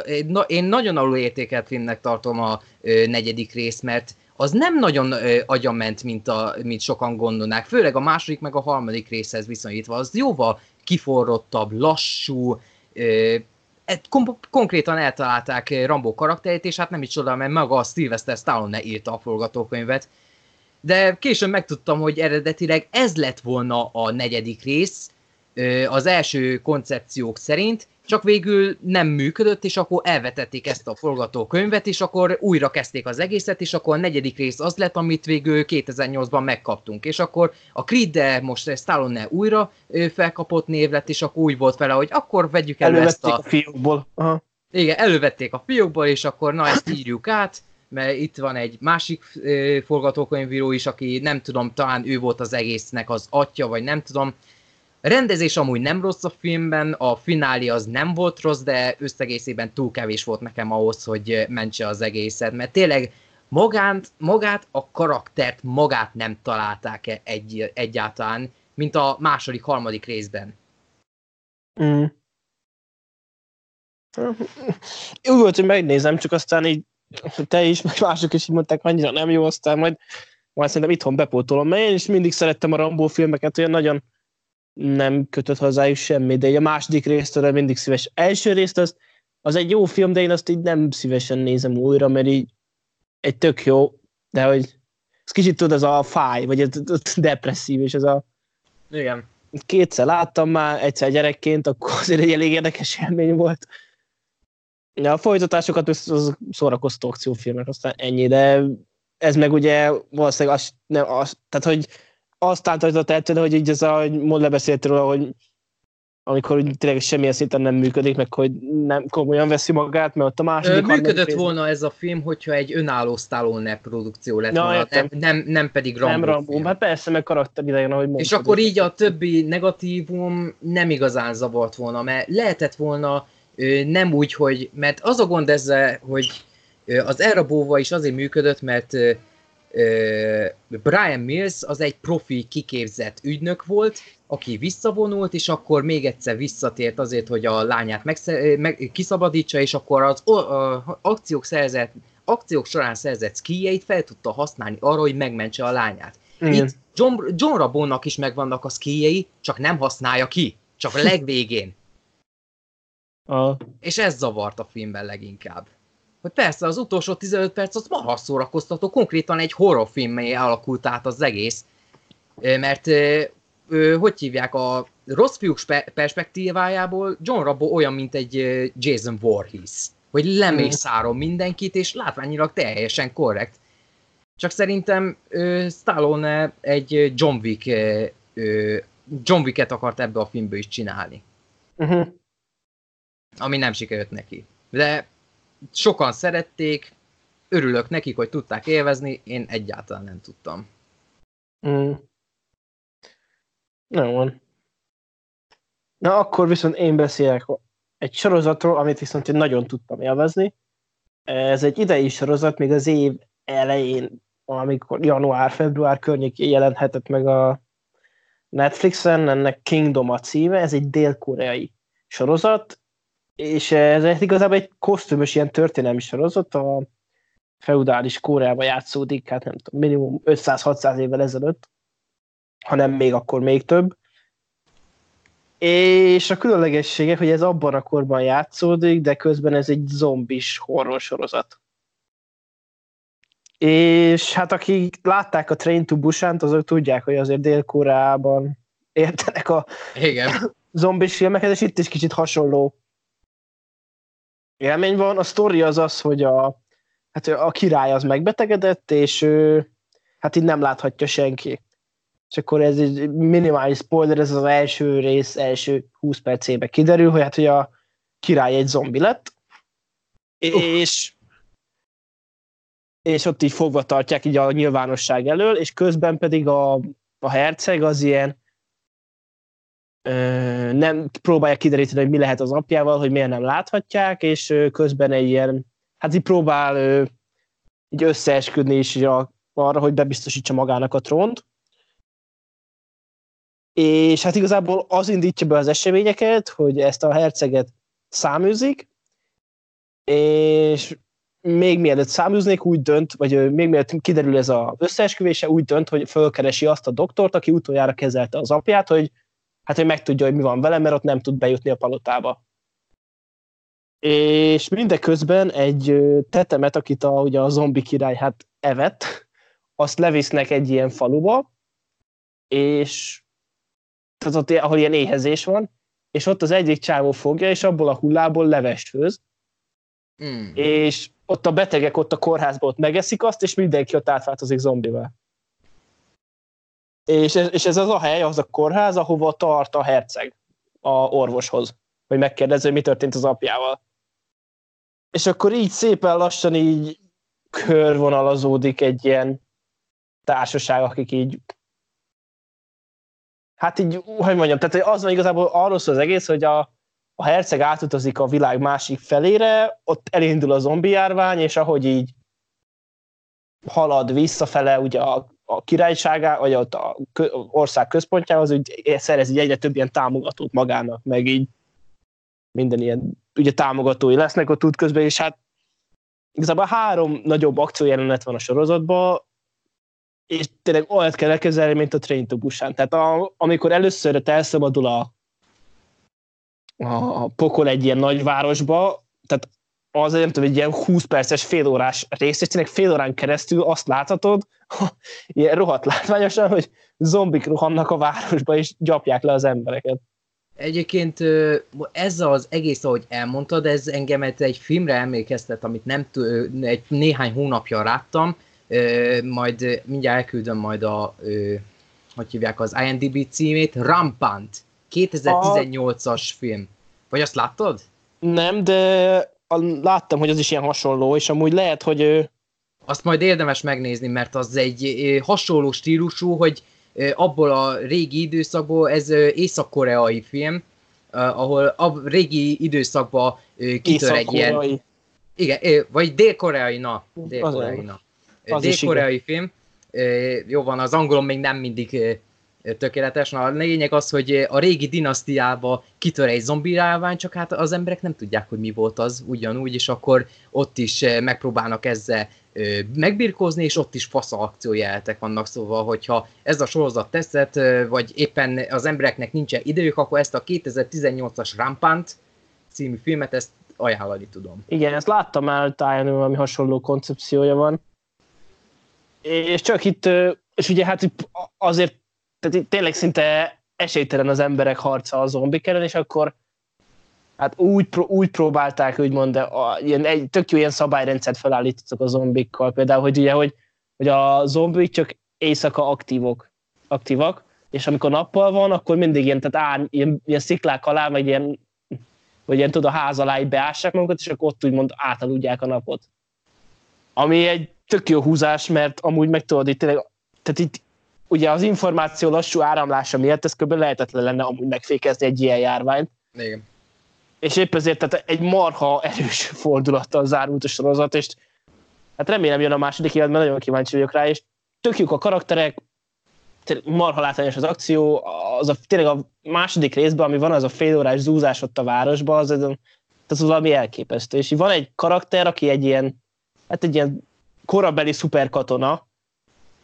én nagyon alul értékelt filmnek tartom a ö, negyedik rész, mert az nem nagyon agyament, mint, a, mint sokan gondolnák, főleg a második meg a harmadik részhez viszonyítva, az jóval kiforrottabb, lassú, ö, kon- konkrétan eltalálták Rambo karakterét, és hát nem is csoda, mert maga a Sylvester Stallone írta a forgatókönyvet. De később megtudtam, hogy eredetileg ez lett volna a negyedik rész, az első koncepciók szerint, csak végül nem működött, és akkor elvetették ezt a forgatókönyvet, és akkor újra kezdték az egészet, és akkor a negyedik rész az lett, amit végül 2008-ban megkaptunk. És akkor a Creed, most Stallone újra felkapott név lett, és akkor úgy volt vele, hogy akkor vegyük elő ezt a... a fiókból. Aha. Igen, elővették a fiókból, és akkor na ezt írjuk át, mert itt van egy másik forgatókönyvíró is, aki nem tudom, talán ő volt az egésznek az atya, vagy nem tudom, rendezés amúgy nem rossz a filmben, a fináli az nem volt rossz, de összegészében túl kevés volt nekem ahhoz, hogy mentse az egészet, mert tényleg magát, magát a karaktert magát nem találták egy, egyáltalán, mint a második, harmadik részben. Mm. Úgy volt, hogy megnézem, csak aztán így te is, meg mások is így mondták, annyira nem jó, aztán majd, majd szerintem itthon bepótolom, mert én is mindig szerettem a Rambo filmeket, olyan nagyon nem kötött hozzájuk semmi, de a második résztől mindig szíves. Első részt az, az egy jó film, de én azt így nem szívesen nézem újra, mert így egy tök jó, de hogy ez kicsit tud az a fáj, vagy ez depresszív, és ez a... Igen. Kétszer láttam már, egyszer gyerekként, akkor azért egy elég érdekes élmény volt. Ja, a folytatásokat az szórakoztó akciófilmek, aztán ennyi, de ez meg ugye valószínűleg az, nem, az, tehát hogy azt átadott el hogy így ez a, hogy mond lebeszélt róla, hogy amikor úgy tényleg semmilyen szinten nem működik, meg hogy nem komolyan veszi magát, mert ott a második... Működött volna ez a film, hogyha egy önálló Stallone produkció lett ja, volna, nem, nem, nem pedig Rambo Nem Rambo, film. hát persze, meg karakter idején, ahogy mondtad. És akkor így a többi negatívum nem igazán zavart volna, mert lehetett volna nem úgy, hogy, mert az a gond ezzel, hogy az Elrabóva is azért működött, mert Brian Mills az egy profi kiképzett ügynök volt, aki visszavonult, és akkor még egyszer visszatért azért, hogy a lányát megsze- meg, kiszabadítsa, és akkor az o, a, akciók, szerzett, akciók során szerzett skijeit fel tudta használni arra, hogy megmentse a lányát. Igen. Itt John, John Rabonnak is megvannak a skijei, csak nem használja ki, csak a legvégén. [LAUGHS] A... És ez zavart a filmben leginkább hogy persze az utolsó 15 perc az marha szórakoztató, konkrétan egy horrorfilmé alakult át az egész, mert hogy hívják, a rossz fiúk perspektívájából John Rabbo olyan, mint egy Jason Voorhees, hogy lemészárom mindenkit, és látványilag teljesen korrekt. Csak szerintem Stallone egy John Wick, John Wicket akart ebbe a filmbe is csinálni. Uh-huh. Ami nem sikerült neki. De sokan szerették, örülök nekik, hogy tudták élvezni, én egyáltalán nem tudtam. Mm. Nem van. Na akkor viszont én beszélek egy sorozatról, amit viszont én nagyon tudtam élvezni. Ez egy idei sorozat, még az év elején, amikor január-február környékén jelenthetett meg a Netflixen, ennek Kingdom a címe, ez egy dél-koreai sorozat, és ez igazából egy kosztümös ilyen történelmi sorozat, a feudális Kóreában játszódik, hát nem tudom, minimum 500-600 évvel ezelőtt, hanem még akkor még több. És a különlegessége, hogy ez abban a korban játszódik, de közben ez egy zombis horror sorozat. És hát akik látták a Train to Busan-t, azok tudják, hogy azért Dél-Koreában értenek a Igen. [LAUGHS] zombis filmeket, és itt is kicsit hasonló élmény van. A sztori az az, hogy a, hát a király az megbetegedett, és ő, hát így nem láthatja senki. És akkor ez egy minimális spoiler, ez az első rész, első 20 percében kiderül, hogy hát hogy a király egy zombi lett, és és ott így fogva tartják így a nyilvánosság elől, és közben pedig a, a herceg az ilyen nem próbálja kideríteni, hogy mi lehet az apjával, hogy miért nem láthatják, és közben egy ilyen, hát így próbál így összeesküdni is arra, hogy bebiztosítsa magának a trónt. És hát igazából az indítja be az eseményeket, hogy ezt a herceget száműzik, és még mielőtt száműznék, úgy dönt, vagy még mielőtt kiderül ez az összeesküvése, úgy dönt, hogy fölkeresi azt a doktort, aki utoljára kezelte az apját, hogy hát hogy megtudja, hogy mi van vele, mert ott nem tud bejutni a palotába. És mindeközben egy tetemet, akit a, ugye a zombi király hát evett, azt levisznek egy ilyen faluba, és tehát ott, ahol ilyen éhezés van, és ott az egyik csávó fogja, és abból a hullából levest főz, mm. és ott a betegek ott a kórházban ott megeszik azt, és mindenki ott átváltozik zombivel. És ez, és ez az a hely, az a kórház, ahova tart a herceg a orvoshoz, hogy megkérdezze, hogy mi történt az apjával. És akkor így szépen lassan így körvonalazódik egy ilyen társaság, akik így hát így, hogy mondjam, tehát az van igazából arról szól az egész, hogy a, a herceg átutazik a világ másik felére, ott elindul a zombi járvány, és ahogy így halad visszafele ugye a, a királyságá, vagy ott a ország központjához, úgy szerez így egyre több ilyen támogatót magának, meg így minden ilyen ugye támogatói lesznek ott út közben, és hát igazából három nagyobb akciójelenet van a sorozatban, és tényleg olyat kell elkezelni, mint a Train to Busan. Tehát a, amikor először elszabadul a, a pokol egy ilyen nagyvárosba, tehát az nem tudom, egy ilyen 20 perces, félórás rész, és tényleg fél órán keresztül azt láthatod, [LAUGHS] ilyen rohadt látványosan, hogy zombik rohannak a városba, és gyapják le az embereket. Egyébként ez az egész, ahogy elmondtad, ez engemet egy filmre emlékeztet, amit nem egy néhány hónapja láttam, majd mindjárt elküldöm majd a, hogy hívják az IMDb címét, Rampant, 2018-as film. Vagy azt láttad? Nem, de láttam, hogy az is ilyen hasonló, és amúgy lehet, hogy ő... Azt majd érdemes megnézni, mert az egy hasonló stílusú, hogy abból a régi időszakból, ez észak-koreai film, ahol a régi időszakban kitör egy ilyen... Igen, vagy dél-koreai, na. Dél-koreai, na. Dél-koreai film. Jó van, az angolom még nem mindig tökéletes. Na, a lényeg az, hogy a régi dinasztiába kitör egy zombi rávány, csak hát az emberek nem tudják, hogy mi volt az ugyanúgy, és akkor ott is megpróbálnak ezzel megbirkózni, és ott is fasza akciójeltek vannak, szóval, hogyha ez a sorozat teszett, vagy éppen az embereknek nincsen időjük, akkor ezt a 2018-as Rampant című filmet, ezt ajánlani tudom. Igen, ezt láttam el, táján ami hasonló koncepciója van. És csak itt, és ugye hát azért tehát tényleg szinte esélytelen az emberek harca a zombik ellen, és akkor hát úgy, úgy próbálták, úgymond, a, ilyen, egy tök jó ilyen szabályrendszert felállítottak a zombikkal, például, hogy ugye, hogy, hogy a zombik csak éjszaka aktívok, aktívak, és amikor nappal van, akkor mindig ilyen, tehát áll, ilyen, ilyen sziklák alá, vagy ilyen, vagy ilyen tudod, a ház alá beássák magukat, és akkor ott úgymond átaludják a napot. Ami egy tök jó húzás, mert amúgy meg tudod, itt tényleg, tehát itt ugye az információ lassú áramlása miatt ez kb. lehetetlen lenne amúgy megfékezni egy ilyen járványt. Igen. És épp ezért tehát egy marha erős [LAUGHS] fordulattal zárult a sorozat, és hát remélem jön a második évad, mert nagyon kíváncsi vagyok rá, és tök jók a karakterek, marha látványos az akció, az a, tényleg a második részben, ami van, az a fél órás zúzás ott a városban, az, az, az valami elképesztő. És van egy karakter, aki egy ilyen, hát egy ilyen korabeli szuperkatona,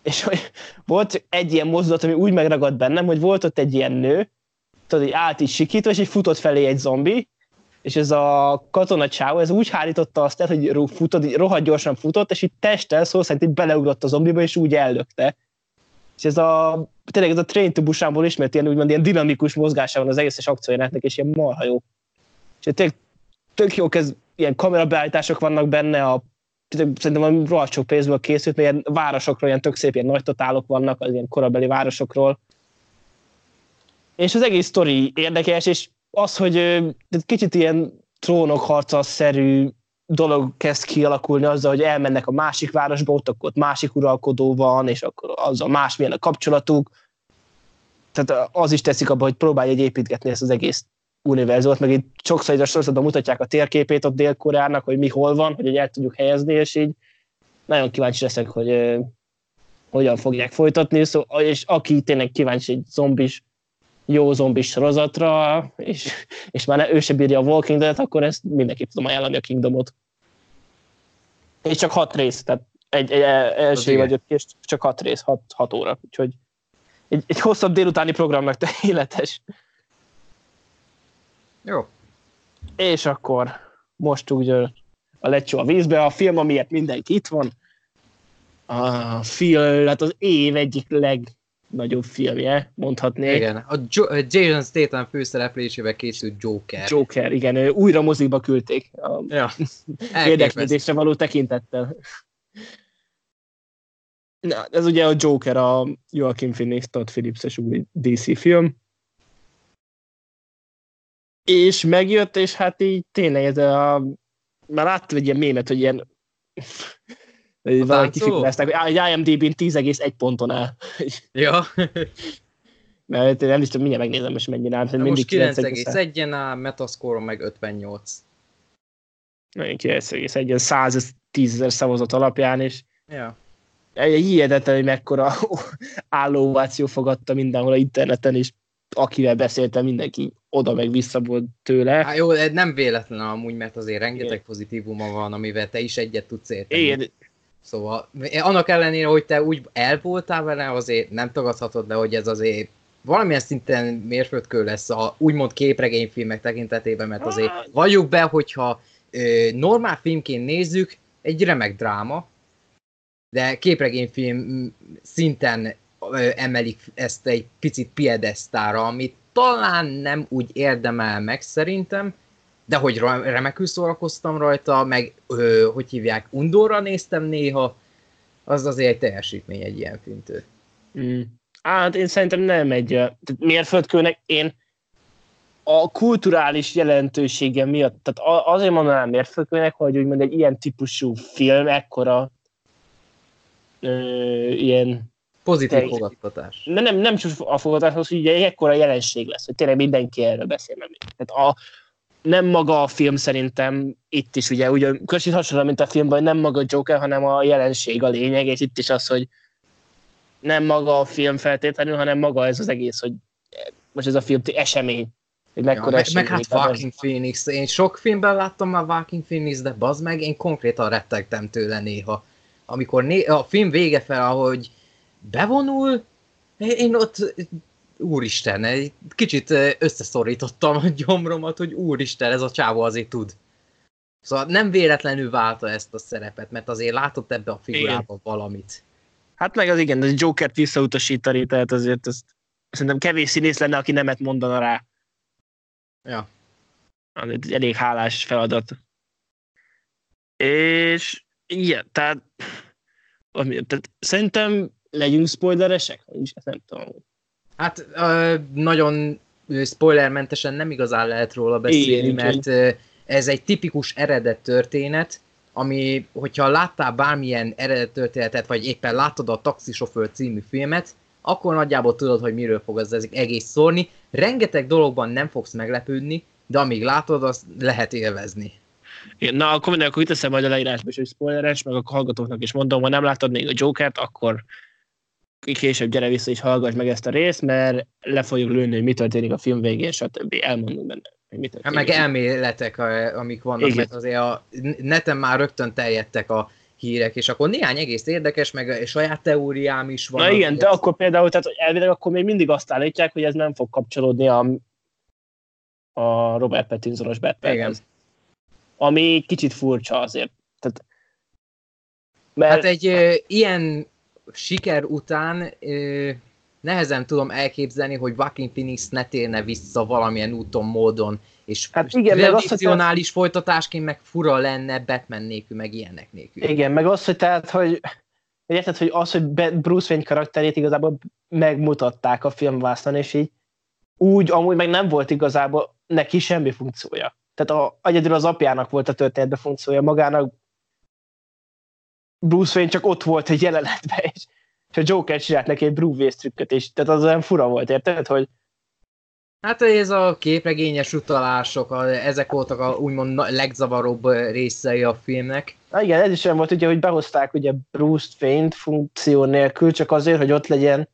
és hogy volt egy ilyen mozdulat, ami úgy megragadt bennem, hogy volt ott egy ilyen nő, tudod, így állt így sikítva, és így futott felé egy zombi, és ez a katona csáó, ez úgy hárította azt el, hogy futott, így rohadt gyorsan futott, és így testtel szó szerint így beleugrott a zombiba, és úgy ellökte. És ez a, tényleg ez a Train to Busanból ismert ilyen, úgymond ilyen dinamikus mozgása van az egészes akciójának, és ilyen marha jó. És tényleg tök jó ez, ilyen kamerabeállítások vannak benne, a, szerintem a rohadt sok pénzből készült, mert ilyen városokról, ilyen tök szép ilyen nagy totálok vannak, az ilyen korabeli városokról. És az egész sztori érdekes, és az, hogy kicsit ilyen trónok harca-szerű dolog kezd kialakulni azzal, hogy elmennek a másik városba, ott akkor ott másik uralkodó van, és akkor az a másmilyen a kapcsolatuk. Tehát az is teszik abba, hogy próbálj egy építgetni ezt az egész univerzumot, meg itt sokszor egy a sorozatban mutatják a térképét ott Dél-Koreának, hogy mi hol van, hogy el tudjuk helyezni, és így nagyon kíváncsi leszek, hogy uh, hogyan fogják folytatni, szóval, és aki tényleg kíváncsi egy zombis jó zombis sorozatra, és, és már ő se bírja a Walking Dead, akkor ezt mindenképp tudom ajánlani a Kingdomot. És csak hat rész, tehát egy, egy első vagy öt és csak hat rész, hat, hat óra, úgyhogy egy, egy hosszabb délutáni programnak tökéletes. [LAUGHS] Jó. És akkor most úgy a lecsó a vízbe, a film, amiért mindenki itt van, a film, hát az év egyik leg nagyobb filmje, mondhatnék. Igen, a jo- Jason Statham főszereplésével készült Joker. Joker, igen, újra moziba küldték. A ja. [LAUGHS] érdeklődésre való tekintettel. Na, ez ugye a Joker, a Joaquin Phoenix, Todd Phillips-es új DC film. És megjött, és hát így tényleg ez a... Már láttam egy ilyen mémet, hogy ilyen valaki kifikrázták, hogy IMDb-n 10,1 ponton áll. Ja. [LAUGHS] Mert nem is tudom, mindjárt megnézem, most mennyire áll. Most 9,1-en áll, Metascore meg 58. 9,1-en 110 ezer szavazat alapján, és ja. egy hihetetlen, hogy mekkora [LAUGHS] állóváció fogadta mindenhol a interneten, és akivel beszéltem, mindenki oda meg vissza volt tőle. Hát jó, nem véletlen amúgy, mert azért rengeteg pozitívuma van, amivel te is egyet tudsz érteni. Igen, Szóval annak ellenére, hogy te úgy el voltál vele, azért nem tagadhatod be, hogy ez azért valamilyen szinten mérföldkő lesz a úgymond képregényfilmek tekintetében, mert azért valljuk be, hogyha ö, normál filmként nézzük, egy remek dráma, de képregényfilm szinten emelik ezt egy picit piedesztára, amit talán nem úgy érdemel meg szerintem, de hogy remekül szórakoztam rajta, meg ö, hogy hívják, undorra néztem néha, az azért egy teljesítmény egy ilyen filmtől. Mm. Hát én szerintem nem egy mérföldkőnek, én a kulturális jelentősége miatt, tehát azért mondanám mérföldkőnek, hogy úgymond egy ilyen típusú film ekkora ö, ilyen Pozitív te, fogadtatás. Nem, nem, nem csak a fogadtatás, hogy ugye ekkora jelenség lesz, hogy tényleg mindenki erről beszél. Tehát a, nem maga a film szerintem itt is ugye, ugye kicsit hasonló, mint a filmben, nem maga a Joker, hanem a jelenség a lényeg, és itt is az, hogy nem maga a film feltétlenül, hanem maga ez az egész, hogy most ez a film esemény. Hogy mekkora ja, esemény, meg, meg hát Walking az... Phoenix. Én sok filmben láttam már Walking Phoenix, de bazd meg, én konkrétan rettegtem tőle néha. Amikor né- a film vége fel, ahogy bevonul, én ott úristen, egy kicsit összeszorítottam a gyomromat, hogy úristen, ez a csávó azért tud. Szóval nem véletlenül válta ezt a szerepet, mert azért látott ebbe a figurában valamit. Hát meg az igen, az Jokert visszautasítani, tehát azért ezt szerintem kevés színész lenne, aki nemet mondana rá. Ja. Az egy elég hálás feladat. És igen, tehát, tehát szerintem legyünk spoileresek, ezt nem tudom. Hát ö, nagyon spoilermentesen nem igazán lehet róla beszélni, Igen, mert ö, ez egy tipikus eredet történet, ami, hogyha láttál bármilyen eredet történetet, vagy éppen láttad a Taxisofőr című filmet, akkor nagyjából tudod, hogy miről fog az egész szólni. Rengeteg dologban nem fogsz meglepődni, de amíg látod, azt lehet élvezni. Igen, na, akkor minden, akkor teszem majd a leírásba is, hogy spoileres, meg a hallgatóknak is mondom, ha nem láttad még a Jokert, akkor később gyere vissza és hallgass meg ezt a részt, mert le fogjuk lőni, hogy mi történik a film végén, stb. Elmondunk benne. Hogy mi történik. meg elméletek, amik vannak, Igen. mert azért a neten már rögtön teljedtek a hírek, és akkor néhány egész érdekes, meg saját teóriám is van. Na igen, de ezt... akkor például, tehát elvileg akkor még mindig azt állítják, hogy ez nem fog kapcsolódni a, a Robert Pattinsonos Batmanhez. Ami kicsit furcsa azért. Tehát, mert... Hát egy ö, ilyen siker után ö, nehezen tudom elképzelni, hogy Joaquin Phoenix ne térne vissza valamilyen úton, módon, és Hát igen, meg azt, hogy folytatásként meg fura lenne Batman nélkül, meg ilyenek nélkül. Igen, meg az, hogy tehát, hogy érted, hogy az, hogy Bruce Wayne karakterét igazából megmutatták a filmvásznon, és így úgy amúgy meg nem volt igazából neki semmi funkciója. Tehát a, egyedül az apjának volt a történetben funkciója, magának Bruce Wayne csak ott volt egy jelenetben, és, és a Joker csinált neki egy Bruce trükköt, és tehát az olyan fura volt, érted, hogy Hát ez a képregényes utalások, a, ezek voltak a úgymond legzavaróbb részei a filmnek. Na igen, ez is olyan volt, ugye, hogy behozták ugye Bruce Wayne funkció nélkül, csak azért, hogy ott legyen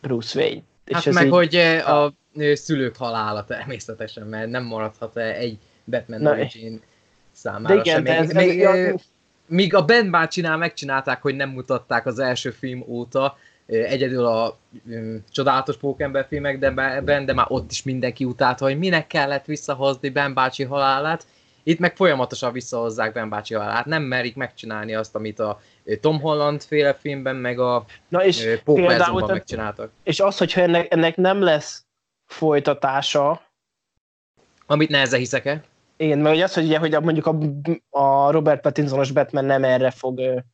Bruce Wayne. Hát meg, így... hogy a szülők halála természetesen, mert nem maradhat egy Batman Na, Origin számára de igen, sem. Még, ez, még, ez, míg a Ben bácsinál megcsinálták, hogy nem mutatták az első film óta, egyedül a um, csodálatos pókember filmekben, de már ott is mindenki utálta, hogy minek kellett visszahozni Ben bácsi halálát. Itt meg folyamatosan visszahozzák Ben bácsi halálát. Nem merik megcsinálni azt, amit a Tom Holland féle filmben, meg a Na és például, megcsináltak. És az, hogyha ennek, ennek nem lesz folytatása, amit nehezen hiszek -e. Igen, mert az, hogy, ugye, hogy mondjuk a, a Robert Pattinsonos Batman nem erre fog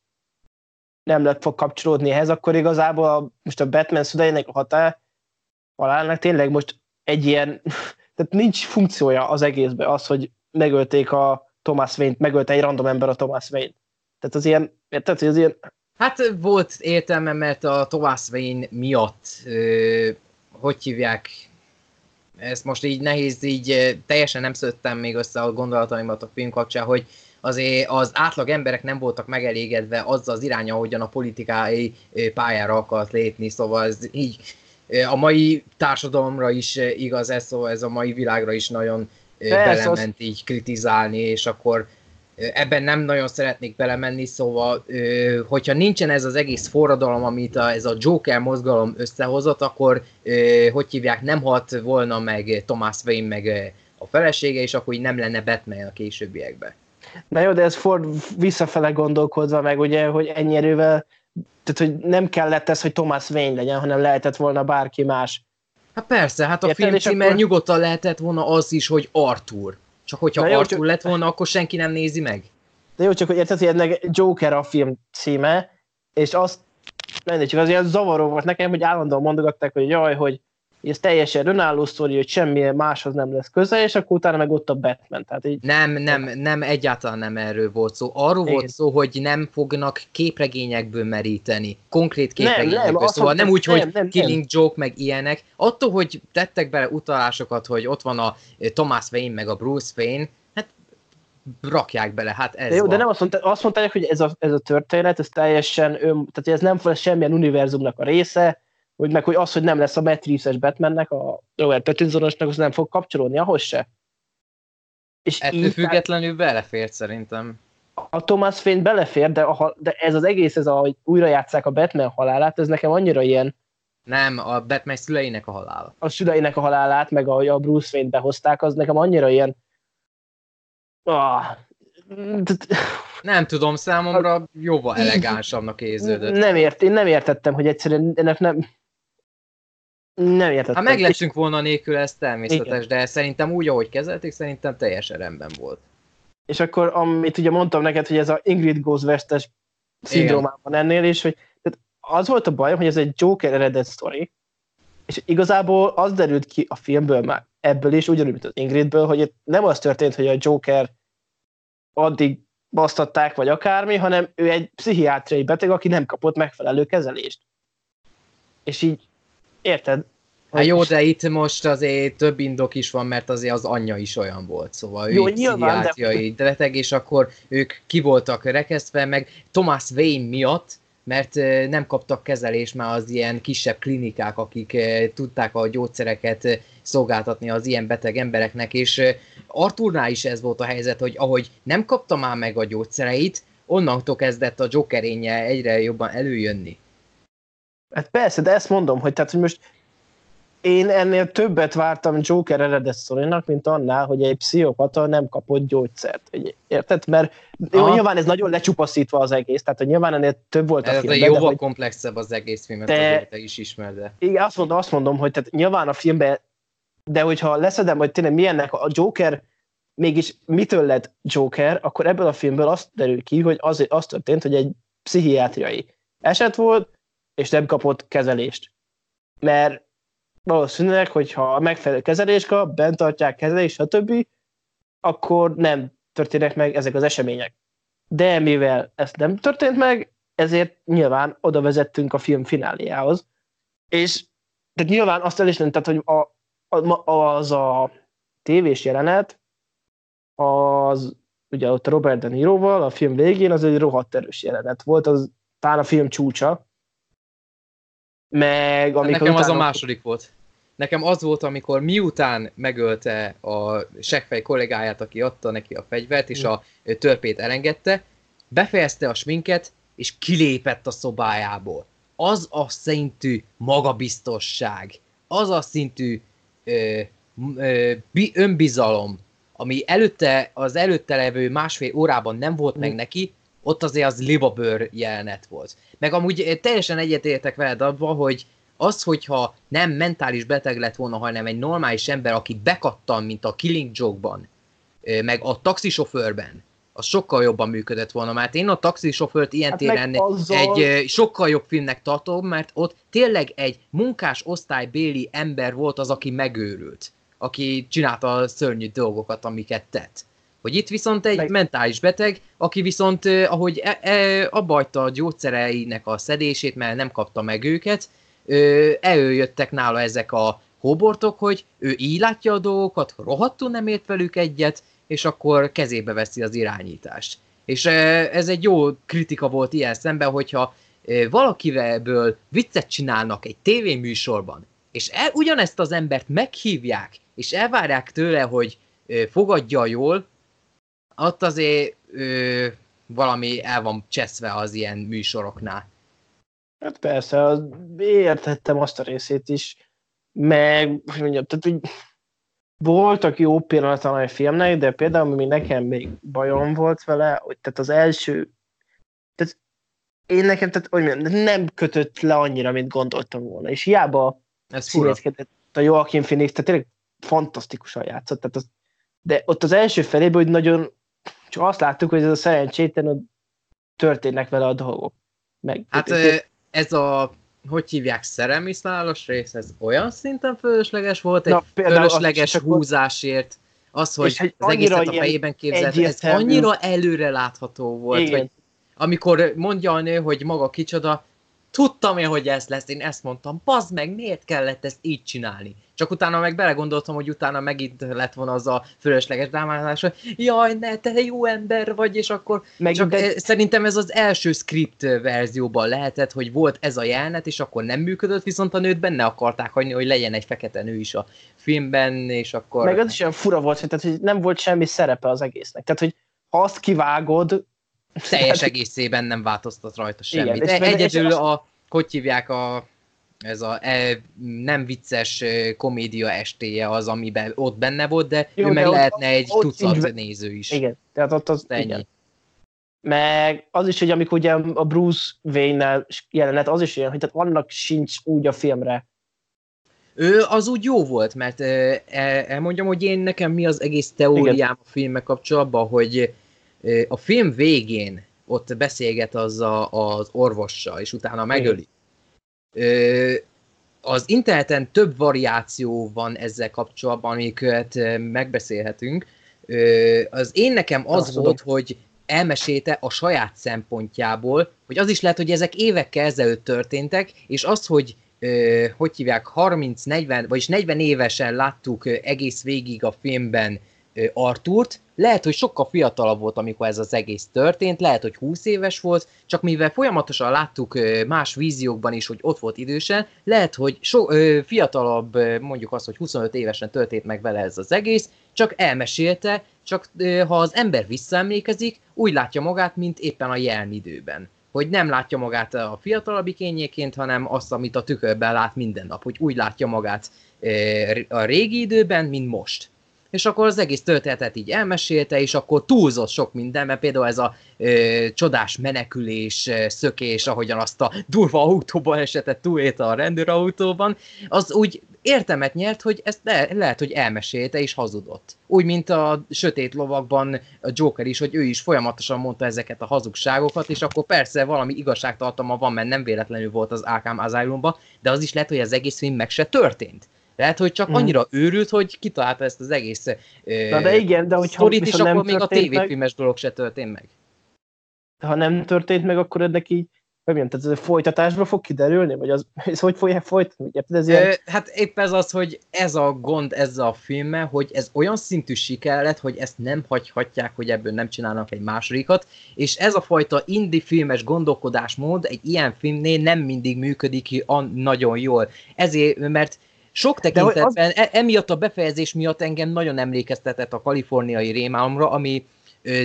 nem lett fog kapcsolódni ehhez, akkor igazából a, most a Batman szüleinek a határ halálnak tényleg most egy ilyen, [LAUGHS] tehát nincs funkciója az egészben az, hogy megölték a Thomas Wayne-t, megölte egy random ember a Thomas Wayne-t. Tehát az ilyen, tehát az ilyen... Hát volt értelme, mert a Thomas Wayne miatt, ö, hogy hívják, ezt most így nehéz, így teljesen nem szöttem még össze a gondolataimat a film kapcsán, hogy azért az átlag emberek nem voltak megelégedve azzal az irány, ahogyan a politikai pályára akart lépni, szóval ez így a mai társadalomra is igaz ez, szóval ez a mai világra is nagyon Persze, belement így kritizálni, és akkor ebben nem nagyon szeretnék belemenni, szóval hogyha nincsen ez az egész forradalom, amit a, ez a Joker mozgalom összehozott, akkor hogy hívják, nem halt volna meg Thomas Wayne meg a felesége, és akkor így nem lenne Batman a későbbiekben. Na jó, de ez Ford visszafele gondolkodva meg, ugye, hogy ennyi erővel, tehát hogy nem kellett ez, hogy Thomas Wayne legyen, hanem lehetett volna bárki más. Hát persze, hát a Érted, film címe akkor... nyugodtan lehetett volna az is, hogy Arthur. Csak hogyha jó, Arthur csak... lett volna, akkor senki nem nézi meg. De jó, csak hogy érted, hogy ennek Joker a film címe, és azt, nem, csak az ilyen zavaró volt nekem, hogy állandóan mondogatták, hogy jaj, hogy ez teljesen önálló sztori, hogy semmi máshoz nem lesz köze, és akkor utána meg ott a Batman. Tehát így... Nem, nem, nem, egyáltalán nem erről volt szó. Arról Igen. volt szó, hogy nem fognak képregényekből meríteni. Konkrét képregényekből. Nem, nem, szóval nem úgy, nem, hogy nem, Killing nem. Joke, meg ilyenek. Attól, hogy tettek bele utalásokat, hogy ott van a Thomas Wayne, meg a Bruce Wayne, hát rakják bele, hát ez de jó, van. de nem azt, mondta, azt mondták, hogy ez a, ez a történet, ez teljesen, ön, tehát ez nem lesz semmilyen univerzumnak a része, hogy meg hogy az, hogy nem lesz a Matt Reeves-es Batmannek, a Robert Pattinsonosnak, az nem fog kapcsolódni ahhoz se. És Ettől függetlenül belefért szerintem. A Thomas Wayne belefér, de, a, de ez az egész, ez a, hogy újra játsszák a Batman halálát, ez nekem annyira ilyen... Nem, a Batman szüleinek a halála. A szüleinek a halálát, meg a, a Bruce Wayne behozták, az nekem annyira ilyen... Ah, nem tudom, számomra jóval elegánsabbnak érződött. Nem ért, én nem értettem, hogy egyszerűen ennek nem, nem értettem. Hát meg lettünk volna nélkül, ez természetes, Igen. de szerintem úgy, ahogy kezelték, szerintem teljesen rendben volt. És akkor, amit ugye mondtam neked, hogy ez a Ingrid Goes West-es szindrómában ennél is, hogy tehát az volt a bajom, hogy ez egy Joker eredet sztori, és igazából az derült ki a filmből már ebből is, ugyanúgy, mint az Ingridből, hogy itt nem az történt, hogy a Joker addig basztatták, vagy akármi, hanem ő egy pszichiátriai beteg, aki nem kapott megfelelő kezelést. És így Érted? Hát jó, de itt most azért több indok is van, mert azért az anyja is olyan volt, szóval jó, ő nyilván, de... beteg, és akkor ők ki voltak rekesztve, meg Thomas Wayne miatt, mert nem kaptak kezelést már az ilyen kisebb klinikák, akik tudták a gyógyszereket szolgáltatni az ilyen beteg embereknek, és Arturnál is ez volt a helyzet, hogy ahogy nem kapta már meg a gyógyszereit, onnantól kezdett a Jokerénye egyre jobban előjönni. Hát persze, de ezt mondom, hogy tehát, hogy most én ennél többet vártam Joker eredet szorinak, mint annál, hogy egy pszichopata nem kapott gyógyszert. Érted? Mert jó, nyilván ez nagyon lecsupaszítva az egész, tehát hogy nyilván ennél több volt a film. Ez jóval hogy... komplexebb az egész film, de, azért te is ismered. De. Igen, azt mondom, azt mondom, hogy tehát nyilván a filmben, de hogyha leszedem, hogy tényleg milyennek a Joker, mégis mitől lett Joker, akkor ebből a filmből azt derül ki, hogy az, az történt, hogy egy pszichiátriai eset volt, és nem kapott kezelést. Mert valószínűleg, hogyha a megfelelő kezelés kap, bent tartják kezelés, stb., akkor nem történnek meg ezek az események. De mivel ez nem történt meg, ezért nyilván oda vezettünk a film fináliához. És tehát nyilván azt el is nem, tehát, hogy a, a, az a tévés jelenet, az ugye ott Robert De Niroval a film végén, az egy rohadt erős jelenet volt, az talán a film csúcsa, meg amikor Nekem az a második volt. Nekem az volt, amikor miután megölte a seggfej kollégáját, aki adta neki a fegyvert, és a törpét elengedte, befejezte a sminket, és kilépett a szobájából. Az a szintű magabiztosság, az a szintű ö, ö, bi, önbizalom, ami előtte, az előtte levő másfél órában nem volt mm. meg neki, ott azért az libabőr jelenet volt. Meg amúgy teljesen egyetértek veled abban, hogy az, hogyha nem mentális beteg lett volna, hanem egy normális ember, aki bekattan, mint a Killing Joke-ban, meg a taxisofőrben, az sokkal jobban működött volna, mert én a taxisofőrt ilyen hát téren azzal... egy sokkal jobb filmnek tartom, mert ott tényleg egy munkás osztálybéli ember volt az, aki megőrült, aki csinálta a szörnyű dolgokat, amiket tett. Hogy itt viszont egy Meg... mentális beteg, aki viszont, ahogy e, e, abba a gyógyszereinek a szedését, mert nem kapta meg őket, előjöttek nála ezek a hóbortok, hogy ő így látja a dolgokat, rohadtul nem ért velük egyet, és akkor kezébe veszi az irányítást. És ez egy jó kritika volt ilyen szemben, hogyha valakivel viccet csinálnak egy tévéműsorban, és el, ugyanezt az embert meghívják, és elvárják tőle, hogy fogadja jól, ott azért ö, valami el van cseszve az ilyen műsoroknál. Hát persze, az, értettem azt a részét is, meg, hogy mondjam, tehát hogy voltak jó pillanata a filmnek, de például, ami nekem még bajom volt vele, hogy tehát az első, tehát én nekem, tehát, hogy mondjam, nem kötött le annyira, mint gondoltam volna, és hiába Ez színészkedett a Joaquin Phoenix, tehát tényleg fantasztikusan játszott, tehát az, de ott az első felében, hogy nagyon csak azt láttuk, hogy ez a szerencsétlen, történnek vele a dolgok. Meg, hát ez a, hogy hívják, szerelmiszlálos rész, ez olyan szinten fölösleges volt, Na, egy fölösleges húzásért, az, hogy az egészet a fejében képzelt, ez annyira előre látható volt, Igen. hogy amikor mondja a nő, hogy maga kicsoda, tudtam én, hogy ez lesz, én ezt mondtam, bazd meg, miért kellett ezt így csinálni? Csak utána meg belegondoltam, hogy utána megint lett volna az a fölösleges drámázás, hogy jaj, ne, te jó ember vagy, és akkor meg csak de... szerintem ez az első script verzióban lehetett, hogy volt ez a jelenet, és akkor nem működött, viszont a nőt benne akarták hagyni, hogy legyen egy fekete nő is a filmben, és akkor... Meg az is olyan fura volt, tehát, hogy nem volt semmi szerepe az egésznek. Tehát, hogy ha azt kivágod, teljes egészében nem változtat rajta semmit. Igen, De egyedül a, hogy hívják a ez a e, nem vicces komédia estéje az, amiben ott benne volt, de Jó, ő meg de lehetne ott, egy ott tucat így, néző is. Igen, tehát ott az, Ennyi. igen. Meg az is, hogy amikor ugye a Bruce Wayne-nel jelenet, az is ilyen, hogy tehát annak sincs úgy a filmre. Ő az úgy jó volt, mert e, elmondjam, hogy én nekem mi az egész teóriám igen. a filmek kapcsolatban, hogy a film végén ott beszélget az a, az orvossal, és utána megöli. Az interneten több variáció van ezzel kapcsolatban, amiket megbeszélhetünk. Az én nekem az Abszolút. volt, hogy elmesélte a saját szempontjából, hogy az is lehet, hogy ezek évekkel ezelőtt történtek, és az, hogy hogy hívják, 30-40, vagyis 40 évesen láttuk egész végig a filmben Artúrt, lehet, hogy sokkal fiatalabb volt, amikor ez az egész történt, lehet, hogy 20 éves volt, csak mivel folyamatosan láttuk más víziókban is, hogy ott volt idősen, lehet, hogy so, fiatalabb, mondjuk azt, hogy 25 évesen történt meg vele ez az egész, csak elmesélte, csak ha az ember visszaemlékezik, úgy látja magát, mint éppen a jelen időben. hogy nem látja magát a fiatalabbik énjéként, hanem azt, amit a tükörben lát minden nap, hogy úgy látja magát a régi időben, mint most és akkor az egész történetet így elmesélte, és akkor túlzott sok minden, mert például ez a ö, csodás menekülés, szökés, ahogyan azt a durva autóban esetet túlélte a rendőrautóban, az úgy értemet nyert, hogy ezt le, lehet, hogy elmesélte és hazudott. Úgy, mint a Sötét Lovakban a Joker is, hogy ő is folyamatosan mondta ezeket a hazugságokat, és akkor persze valami igazságtartalma van, mert nem véletlenül volt az Arkham Asylumban, de az is lehet, hogy az egész film meg se történt. Lehet, hogy csak mm. annyira őrült, hogy kitalálta ezt az egész Na de igen, de hogyha sztorit, és akkor még a tévéfilmes dolog se történt meg. Ha nem történt meg, akkor ennek így hogy mondjam, tehát ez a folytatásba fog kiderülni, vagy az, [LAUGHS] ez hogy fogják folytatni? Ez ilyen... Hát épp ez az, hogy ez a gond ezzel a filmmel, hogy ez olyan szintű siker lett, hogy ezt nem hagyhatják, hogy ebből nem csinálnak egy másodikat, és ez a fajta indie filmes gondolkodásmód egy ilyen filmnél nem mindig működik ki nagyon jól. Ezért, mert sok tekintetben, az... E, emiatt a befejezés miatt engem nagyon emlékeztetett a kaliforniai rémálomra, ami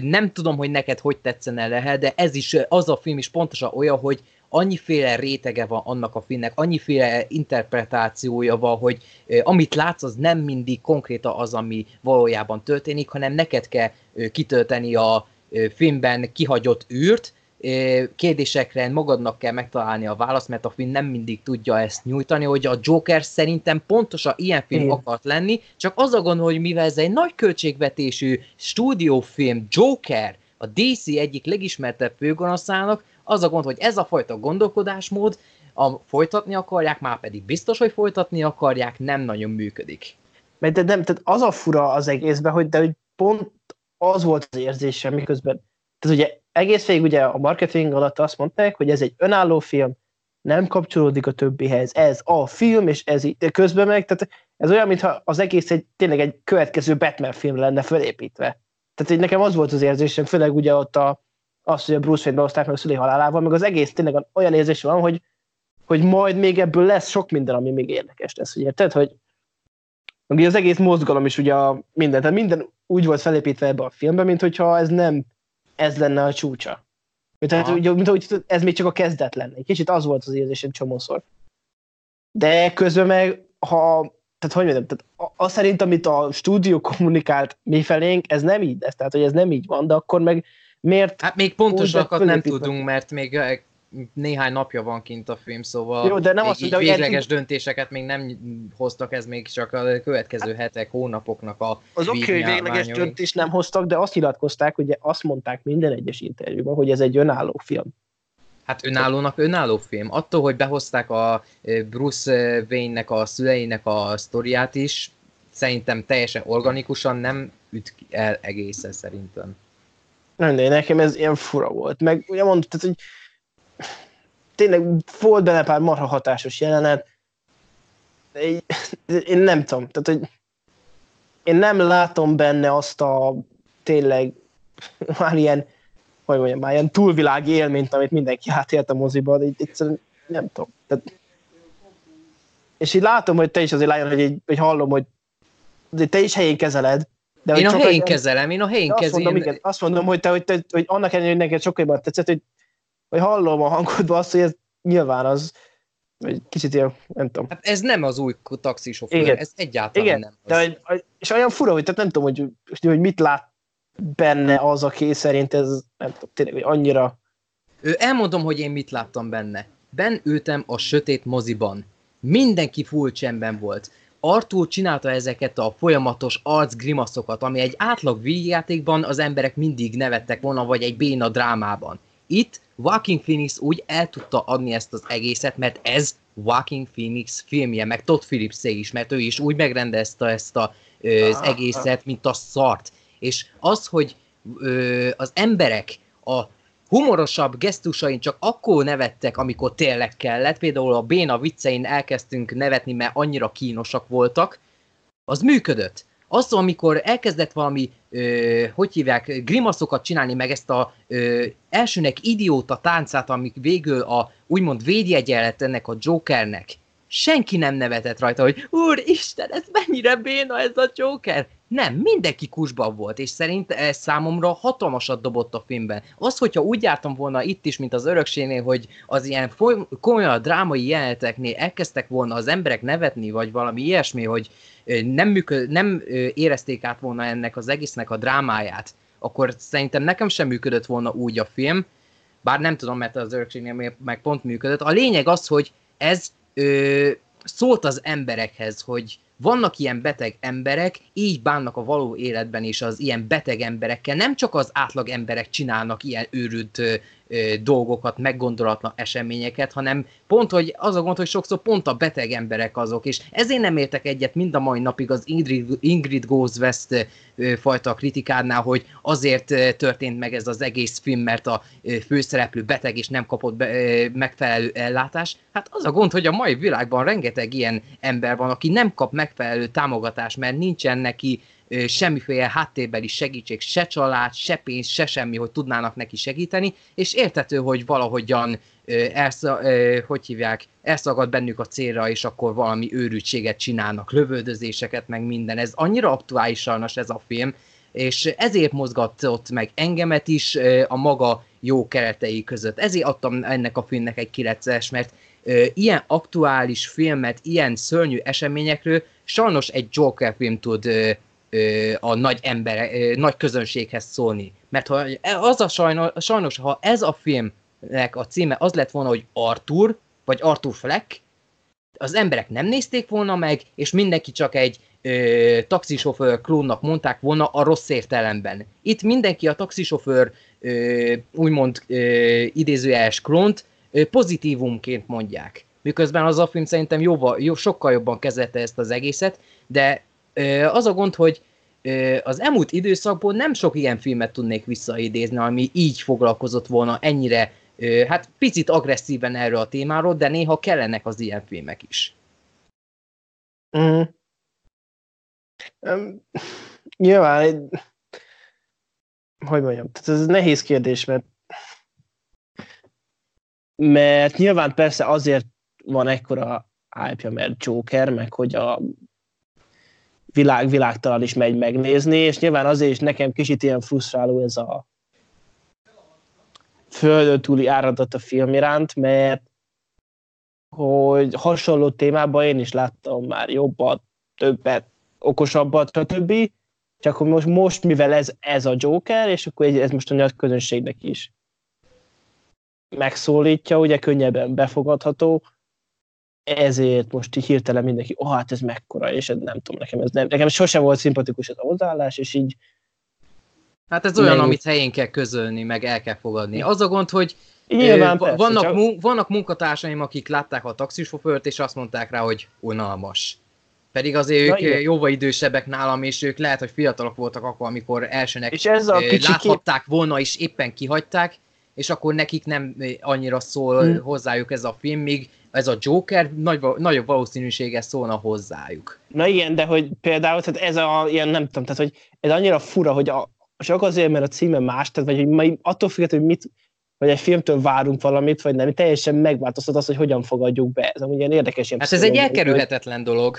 nem tudom, hogy neked hogy tetszene lehet, de ez is, az a film is pontosan olyan, hogy annyiféle rétege van annak a filmnek, annyiféle interpretációja van, hogy amit látsz, az nem mindig konkrétan az, ami valójában történik, hanem neked kell kitölteni a filmben kihagyott űrt, kérdésekre magadnak kell megtalálni a választ, mert a film nem mindig tudja ezt nyújtani, hogy a Joker szerintem pontosan ilyen film Igen. akart lenni, csak az a gond, hogy mivel ez egy nagy költségvetésű stúdiófilm Joker, a DC egyik legismertebb főgonoszának, az a gond, hogy ez a fajta gondolkodásmód, a folytatni akarják, már pedig biztos, hogy folytatni akarják, nem nagyon működik. Mert de nem, tehát az a fura az egészben, hogy de hogy pont az volt az érzésem, miközben, tehát ugye egész végig ugye a marketing alatt azt mondták, hogy ez egy önálló film, nem kapcsolódik a többihez. Ez a film, és ez így, közben meg, tehát ez olyan, mintha az egész egy, tényleg egy következő Batman film lenne felépítve. Tehát így nekem az volt az érzésem, főleg ugye ott a, az, hogy a Bruce Wayne behozták meg a szülé halálával, meg az egész tényleg olyan érzés van, hogy, hogy majd még ebből lesz sok minden, ami még érdekes lesz, ugye, tehát, hogy ugye az egész mozgalom is ugye a minden, tehát minden úgy volt felépítve ebbe a filmbe, mint hogyha ez nem ez lenne a csúcsa. Tehát, ugye, mint hogy ez még csak a kezdet lenne. Egy kicsit az volt az érzésem csomószor. De közben meg, ha, tehát hogy mondjam, tehát az szerint, amit a stúdió kommunikált mi felénk, ez nem így lesz, tehát hogy ez nem így van, de akkor meg miért... Hát még pontosakat nem tudunk, mert még néhány napja van kint a film, szóval Jó, de nem azt, így, végleges így... döntéseket még nem hoztak, ez még csak a következő hát, hetek, hónapoknak a Az oké, okay, hogy végleges döntést nem hoztak, de azt nyilatkozták, hogy azt mondták minden egyes interjúban, hogy ez egy önálló film. Hát önállónak önálló film. Attól, hogy behozták a Bruce Wayne-nek a szüleinek a sztoriát is, szerintem teljesen organikusan nem üt el egészen szerintem. Nem, de nekem ez ilyen fura volt. Meg ugye mondtad, hogy tényleg volt benne pár marha hatásos jelenet, [LAUGHS] én, nem tudom, tehát hogy én nem látom benne azt a tényleg [LAUGHS] már ilyen, hogy mondjam, már ilyen túlvilági élményt, amit mindenki átélt a moziban, így egyszerűen nem tudom. Tehát, és így látom, hogy te is azért lájon, hogy, így, hogy hallom, hogy te is helyén kezeled. De én a helyén kezelem, én a helyén kezelem. Azt mondom, hogy, te, hogy, te, hogy annak ellenére, hogy neked sokkal jobban tetszett, hogy vagy hallom a hangodban azt, hogy ez nyilván az, vagy kicsit ilyen, nem tudom. Hát ez nem az új taxisofőr, Igen. ez egyáltalán Igen. nem. Az. De, és olyan fura, hogy tehát nem tudom, hogy, hogy mit lát benne az, aki szerint ez, nem tudom, tényleg, hogy annyira... Ő elmondom, hogy én mit láttam benne. Ben ültem a sötét moziban. Mindenki full csendben volt. Arthur csinálta ezeket a folyamatos arcgrimaszokat, ami egy átlag vígjátékban az emberek mindig nevettek volna, vagy egy béna drámában. Itt Walking Phoenix úgy el tudta adni ezt az egészet, mert ez Walking Phoenix filmje, meg Todd phillips is, mert ő is úgy megrendezte ezt a, az egészet, mint a szart. És az, hogy ö, az emberek a humorosabb gesztusain csak akkor nevettek, amikor tényleg kellett, például a béna viccein elkezdtünk nevetni, mert annyira kínosak voltak, az működött. Az, amikor elkezdett valami, ö, hogy hívják, grimaszokat csinálni, meg ezt a ö, elsőnek idióta táncát, amik végül a úgymond védjegye lett ennek a Jokernek, senki nem nevetett rajta, hogy Úristen, ez mennyire béna ez a Joker. Nem, mindenki kusban volt, és szerint ez számomra hatalmasat dobott a filmben. Az, hogyha úgy jártam volna itt is, mint az örökségnél, hogy az ilyen komolyan drámai jeleneteknél elkezdtek volna az emberek nevetni, vagy valami ilyesmi, hogy nem, működ, nem érezték át volna ennek az egésznek a drámáját, akkor szerintem nekem sem működött volna úgy a film, bár nem tudom, mert az örökségnél meg pont működött. A lényeg az, hogy ez ö, szólt az emberekhez, hogy vannak ilyen beteg emberek, így bánnak a való életben is az ilyen beteg emberekkel. Nem csak az átlag emberek csinálnak ilyen őrült dolgokat, meggondolatlan eseményeket, hanem pont, hogy az a gond, hogy sokszor pont a beteg emberek azok, és ezért nem értek egyet mind a mai napig az Ingrid, Ingrid Goes West fajta kritikánál, hogy azért történt meg ez az egész film, mert a főszereplő beteg és nem kapott be, megfelelő ellátást. Hát az a gond, hogy a mai világban rengeteg ilyen ember van, aki nem kap megfelelő támogatást, mert nincsen neki semmiféle háttérbeli segítség, se család, se pénz, se semmi, hogy tudnának neki segíteni, és értető, hogy valahogyan elsz, hogy hívják, elszagad bennük a célra, és akkor valami őrültséget csinálnak, lövöldözéseket, meg minden. Ez annyira aktuális sajnos ez a film, és ezért mozgatott meg engemet is a maga jó keretei között. Ezért adtam ennek a filmnek egy 9 mert ilyen aktuális filmet, ilyen szörnyű eseményekről sajnos egy Joker film tud a nagy ember, nagy közönséghez szólni. Mert ha az a sajnos, sajnos, ha ez a filmnek a címe az lett volna, hogy Arthur, vagy Arthur Fleck, az emberek nem nézték volna meg, és mindenki csak egy ö, taxisofőr klónnak mondták volna a rossz értelemben. Itt mindenki a taxisofőr ö, úgymond ö, idézőjeles klónt ö, pozitívumként mondják. Miközben az a film szerintem jóval, jó, sokkal jobban kezelte ezt az egészet, de az a gond, hogy az elmúlt időszakból nem sok ilyen filmet tudnék visszaidézni, ami így foglalkozott volna ennyire, hát picit agresszíven erről a témáról, de néha kellenek az ilyen filmek is. Mm. Um, nyilván, hogy mondjam, tehát ez nehéz kérdés, mert mert nyilván persze azért van ekkora hype mert Joker, meg hogy a világ, világtalan is megy megnézni, és nyilván azért is nekem kicsit ilyen frusztráló ez a földön túli áradat a film iránt, mert hogy hasonló témában én is láttam már jobbat, többet, okosabbat, stb. Csak hogy most, most mivel ez, ez a Joker, és akkor ez most a nagy közönségnek is megszólítja, ugye könnyebben befogadható, ezért most így hirtelen mindenki, oh, hát ez mekkora, és nem tudom, nekem ez nem, nekem sose volt szimpatikus ez a hozzáállás, és így Hát ez olyan, meg... amit helyén kell közölni, meg el kell fogadni. Az a gond, hogy Nyilván, persze, vannak, csak... mun- vannak munkatársaim, akik látták a taxisofőrt, és azt mondták rá, hogy unalmas. Pedig azért Na, ők igen. jóval idősebbek nálam, és ők lehet, hogy fiatalok voltak akkor, amikor elsőnek és ez a kicsi láthatták volna, és éppen kihagyták, és akkor nekik nem annyira szól hmm. hozzájuk ez a film, míg ez a Joker nagy, nagyobb valószínűséggel szólna hozzájuk. Na igen, de hogy például tehát ez a ilyen, nem tudom, tehát hogy ez annyira fura, hogy a, csak azért, mert a címe más, tehát vagy hogy mai, attól függetlenül, hogy mit, vagy egy filmtől várunk valamit, vagy nem, teljesen megváltoztat az, hogy hogyan fogadjuk be. Ez amúgy ilyen érdekes. Ilyen hát ez egy elkerülhetetlen dolog.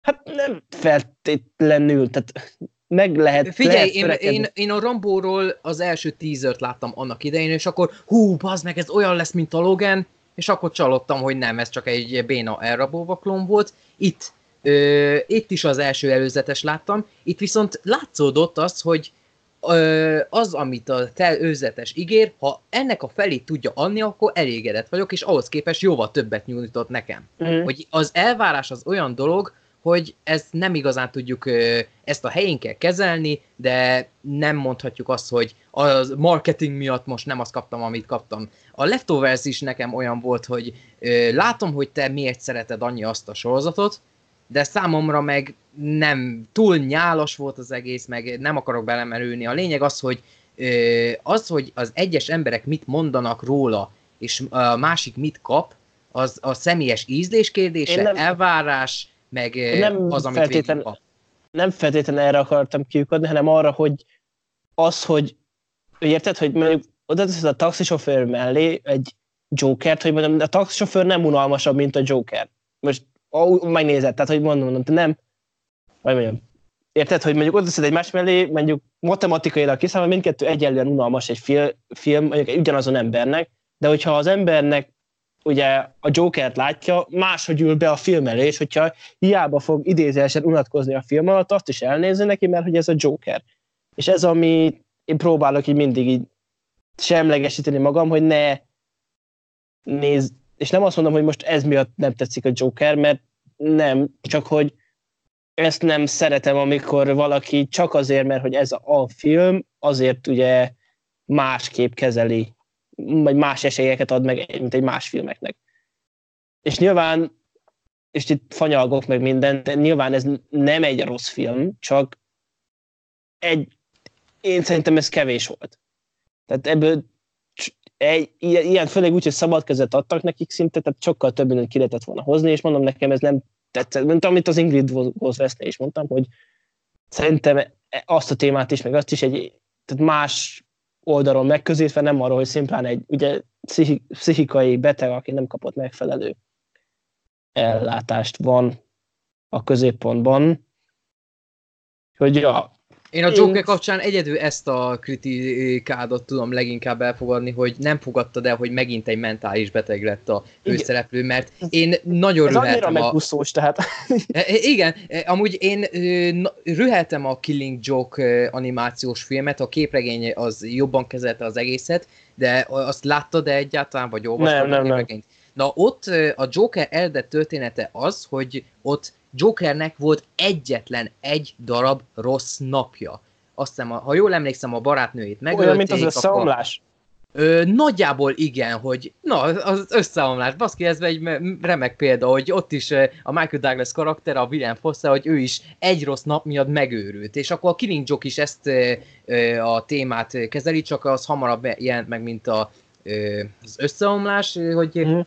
Hát nem feltétlenül, tehát meg lehet Figyelj, lehet én, én, én, a Rambóról az első tízert láttam annak idején, és akkor hú, bazd meg, ez olyan lesz, mint a Logan, és akkor csalódtam, hogy nem, ez csak egy béna elrabolva klón volt. Itt, ö, itt is az első előzetes láttam, itt viszont látszódott az, hogy ö, az, amit a te őzetes ígér, ha ennek a felét tudja adni, akkor elégedett vagyok, és ahhoz képest jóval többet nyújtott nekem. Mm. Hogy az elvárás az olyan dolog, hogy ezt nem igazán tudjuk ezt a helyén kell kezelni, de nem mondhatjuk azt, hogy a marketing miatt most nem azt kaptam, amit kaptam. A Leftovers is nekem olyan volt, hogy látom, hogy te miért szereted annyi azt a sorozatot, de számomra meg nem túl nyálas volt az egész, meg nem akarok belemerülni. A lényeg az, hogy az, hogy az egyes emberek mit mondanak róla, és a másik mit kap, az a személyes ízlés kérdése, nem... elvárás, meg nem az, amit feltétlen, kap. Nem feltétlenül erre akartam kiukadni, hanem arra, hogy az, hogy érted, hogy mondjuk oda teszed a taxisofőr mellé egy Jokert, hogy mondom, a taxisofőr nem unalmasabb, mint a Joker. Most ó, megnézed, tehát hogy mondom, mondom, nem, vagy mondjam, érted, hogy mondjuk ott egy más mellé, mondjuk matematikailag kiszámol, mindkettő egyenlően unalmas egy film, film mondjuk ugyanazon embernek, de hogyha az embernek ugye a Jokert látja, máshogy ül be a film elé, és hogyha hiába fog idézésen unatkozni a film alatt, azt is elnézi neki, mert hogy ez a Joker. És ez, ami én próbálok így mindig így semlegesíteni magam, hogy ne néz, és nem azt mondom, hogy most ez miatt nem tetszik a Joker, mert nem, csak hogy ezt nem szeretem, amikor valaki csak azért, mert hogy ez a film, azért ugye másképp kezeli, vagy más esélyeket ad meg, mint egy más filmeknek. És nyilván, és itt fanyalgok meg mindent, de nyilván ez nem egy rossz film, csak egy, én szerintem ez kevés volt. Tehát ebből egy, ilyen, főleg úgy, hogy szabad kezet adtak nekik szinte, tehát sokkal több mindent ki lehetett volna hozni, és mondom nekem ez nem tetszett, mint amit az Ingrid Vosveszne is mondtam, hogy szerintem azt a témát is, meg azt is egy tehát más oldalon megközelítve, nem arról, hogy szimplán egy ugye, pszichikai beteg, aki nem kapott megfelelő ellátást van a középpontban. Hogy ja, én a Joker kapcsán egyedül ezt a kritikádot tudom leginkább elfogadni, hogy nem fogadtad el, hogy megint egy mentális beteg lett a főszereplő, mert én nagyon Ez rüheltem a... tehát. E, e, igen, e, amúgy én rüheltem a Killing Joke animációs filmet, a képregény az jobban kezelte az egészet, de azt láttad -e egyáltalán, vagy olvastad nem, nem, nem. Na ott a Joker eredet története az, hogy ott Jokernek volt egyetlen egy darab rossz napja. Azt hiszem, ha jól emlékszem, a barátnőjét megölték. Olyan, mint az összeomlás? Ö, nagyjából igen, hogy na, az összeomlás, baszki, ez egy remek példa, hogy ott is a Michael Douglas karakter, a William Foster, hogy ő is egy rossz nap miatt megőrült, és akkor a Killing Joke is ezt a témát kezeli, csak az hamarabb jelent meg, mint a, az összeomlás, hogy mm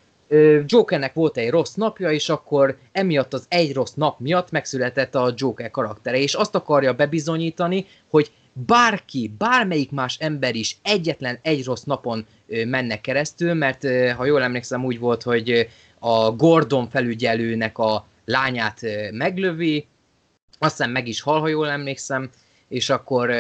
Jokernek volt egy rossz napja, és akkor emiatt az egy rossz nap miatt megszületett a Joker karaktere, és azt akarja bebizonyítani, hogy bárki, bármelyik más ember is egyetlen egy rossz napon mennek keresztül, mert ha jól emlékszem úgy volt, hogy a Gordon felügyelőnek a lányát meglövi, aztán meg is hal, ha jól emlékszem, és akkor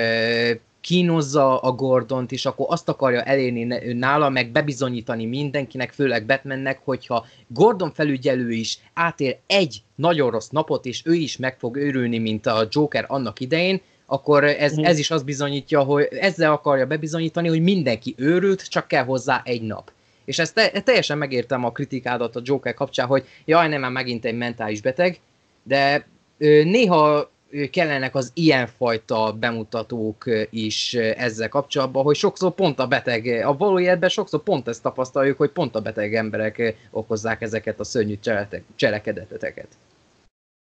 kínozza a Gordont, és akkor azt akarja elérni nála, meg bebizonyítani mindenkinek, főleg Batmannek, hogyha Gordon felügyelő is átér egy nagyon rossz napot, és ő is meg fog őrülni, mint a Joker annak idején, akkor ez, mhm. ez is azt bizonyítja, hogy ezzel akarja bebizonyítani, hogy mindenki őrült, csak kell hozzá egy nap. És ezt te, teljesen megértem a kritikádat a Joker kapcsán, hogy jaj, nem, már megint egy mentális beteg, de néha kellenek az ilyenfajta bemutatók is ezzel kapcsolatban, hogy sokszor pont a beteg, a valójában sokszor pont ezt tapasztaljuk, hogy pont a beteg emberek okozzák ezeket a szörnyű cselekedeteket.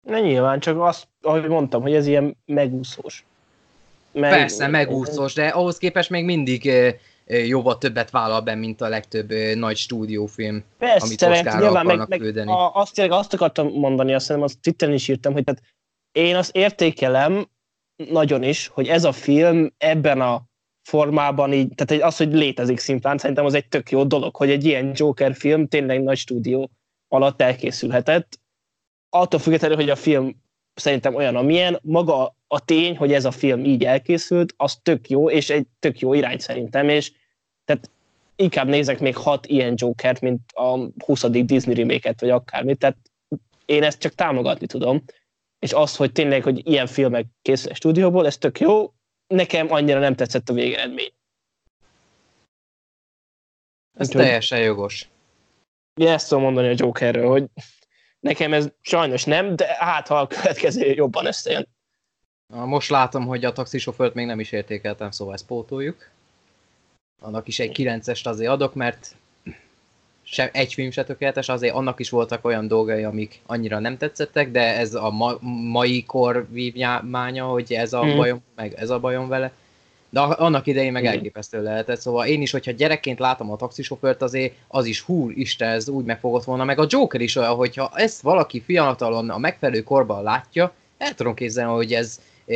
Ne nyilván, csak azt, ahogy mondtam, hogy ez ilyen megúszós. Meg... Persze, megúszós, de ahhoz képest még mindig jóval többet vállal be, mint a legtöbb nagy stúdiófilm, Persze, amit Oscarra nyilván, akarnak meg, küldeni. A, azt, azt akartam mondani, azt hiszem, azt Twitteren is írtam, hogy tehát én azt értékelem nagyon is, hogy ez a film ebben a formában így, tehát az, hogy létezik szimplán, szerintem az egy tök jó dolog, hogy egy ilyen Joker film tényleg nagy stúdió alatt elkészülhetett. Attól függetlenül, hogy a film szerintem olyan, amilyen, maga a tény, hogy ez a film így elkészült, az tök jó, és egy tök jó irány szerintem, és tehát inkább nézek még hat ilyen Jokert, mint a 20. Disney remake vagy akármit, tehát én ezt csak támogatni tudom és az, hogy tényleg, hogy ilyen filmek készül a stúdióból, ez tök jó, nekem annyira nem tetszett a végeredmény. Ez Úgyhogy, teljesen jogos. Én ezt tudom mondani a Jokerről, hogy nekem ez sajnos nem, de hát ha a következő jobban összejön. Most látom, hogy a taxisofőrt még nem is értékeltem, szóval ezt pótoljuk. Annak is egy 9-est azért adok, mert se, egy film se tökéletes, azért annak is voltak olyan dolgai, amik annyira nem tetszettek, de ez a ma, mai kor vívmánya, hogy ez a mm. bajom, meg ez a bajom vele. De annak idején meg elképesztő lehetett, szóval én is, hogyha gyerekként látom a taxisofőrt, azért az is hú, Isten, ez úgy megfogott volna, meg a Joker is olyan, hogyha ezt valaki fiatalon a megfelelő korban látja, el tudom képzelni, hogy ez e,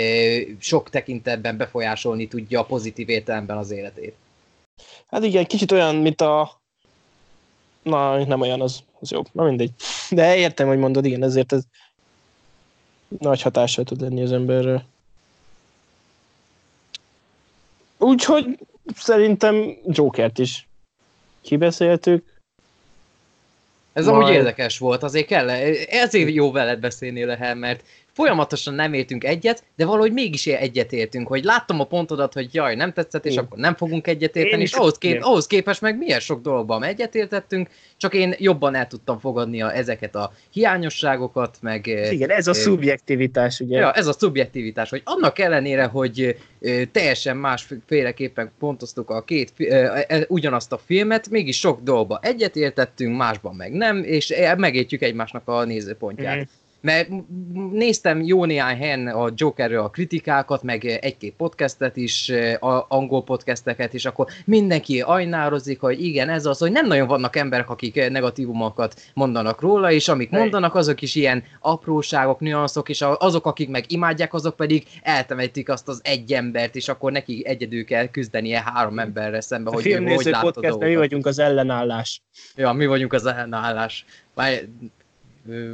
sok tekintetben befolyásolni tudja a pozitív értelemben az életét. Hát igen, kicsit olyan, mint a Na, nem olyan az, az jobb. Na mindegy. De értem, hogy mondod, igen, ezért ez nagy hatással tud lenni az emberre. Úgyhogy szerintem Jokert is kibeszéltük. Ez Majd... amúgy érdekes volt, azért kell, ezért jó veled beszélni lehe, mert folyamatosan nem értünk egyet, de valahogy mégis egyet értünk, hogy láttam a pontodat, hogy jaj, nem tetszett, és én. akkor nem fogunk egyet érteni, és ahhoz, kép, ahhoz képest meg milyen sok dologban egyet értettünk, csak én jobban el tudtam fogadni a, ezeket a hiányosságokat, meg... Igen, ez a szubjektivitás, ugye? Ja, ez a szubjektivitás, hogy annak ellenére, hogy ö, teljesen másféleképpen pontoztuk a két, ö, ö, ugyanazt a filmet, mégis sok dolgba egyet értettünk, másban meg nem, és megértjük egymásnak a nézőpontját. Mm mert néztem jó néhány helyen a Jokerről a kritikákat, meg egy-két podcastet is, a angol podcasteket, és akkor mindenki ajnározik, hogy igen, ez az, hogy nem nagyon vannak emberek, akik negatívumokat mondanak róla, és amik mondanak, azok is ilyen apróságok, nüanszok, és azok, akik meg imádják, azok pedig eltemetik azt az egy embert, és akkor neki egyedül kell küzdenie három emberre szembe, a hogy ő hogy podcast, mi vagyunk az ellenállás. Ja, mi vagyunk az ellenállás.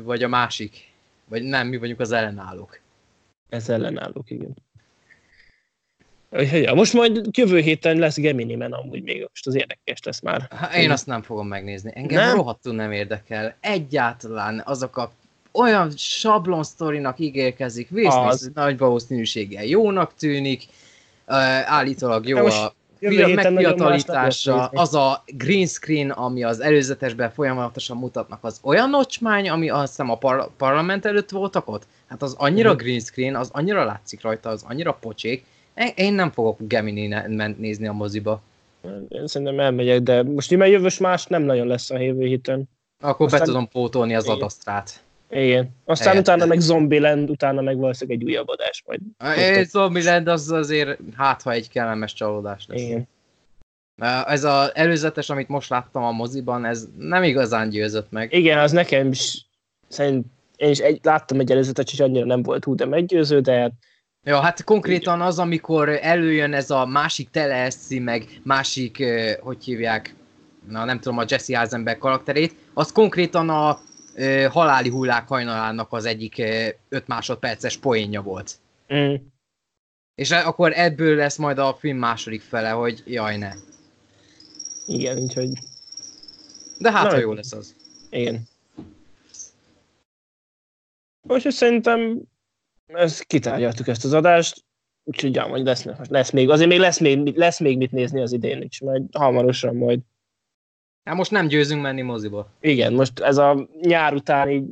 Vagy a másik. Vagy nem, mi vagyunk az ellenállók. Ez ellenállók, igen. Ja, most majd jövő héten lesz Gemini Men amúgy még most az érdekes lesz már. Ha, én azt nem fogom megnézni. Engem nem? rohadtul nem érdekel. Egyáltalán azok a olyan sablon sztorinak ígérkezik, vésznéz nagy valószínűséggel jónak tűnik, uh, állítólag jó a film megfiatalítása, az a green screen, ami az előzetesben folyamatosan mutatnak, az olyan nocsmány, ami azt hiszem a par- parlament előtt voltak ott? Hát az annyira uh-huh. green screen, az annyira látszik rajta, az annyira pocsék. Én nem fogok Gemini ment nézni a moziba. Én szerintem elmegyek, de most már jövős más nem nagyon lesz a jövő héten. Akkor Aztán... be tudom pótolni az adasztrát. Igen. Aztán Helyette. utána meg Zombieland, utána meg valószínűleg egy újabb adás majd. Egy Zombieland az azért, hát ha egy kellemes csalódás lesz. Igen. Ez az előzetes, amit most láttam a moziban, ez nem igazán győzött meg. Igen, az nekem is szerint én is egy, láttam egy előzetet, és annyira nem volt hú, de meggyőző, de Ja, hát konkrétan az, amikor előjön ez a másik teleszi, meg másik, hogy hívják, na nem tudom, a Jesse Eisenberg karakterét, az konkrétan a haláli hullák hajnalának az egyik 5 másodperces poénja volt. Mm. És akkor ebből lesz majd a film második fele, hogy jaj ne. Igen, úgyhogy... De hát, Na, ha jó lesz az. Igen. Most szerintem ezt kitárgyaltuk ezt az adást, úgyhogy ja, majd lesz, lesz még, azért még lesz még, lesz még mit nézni az idén is, majd hamarosan majd Hát most nem győzünk menni moziba. Igen, most ez a nyár után így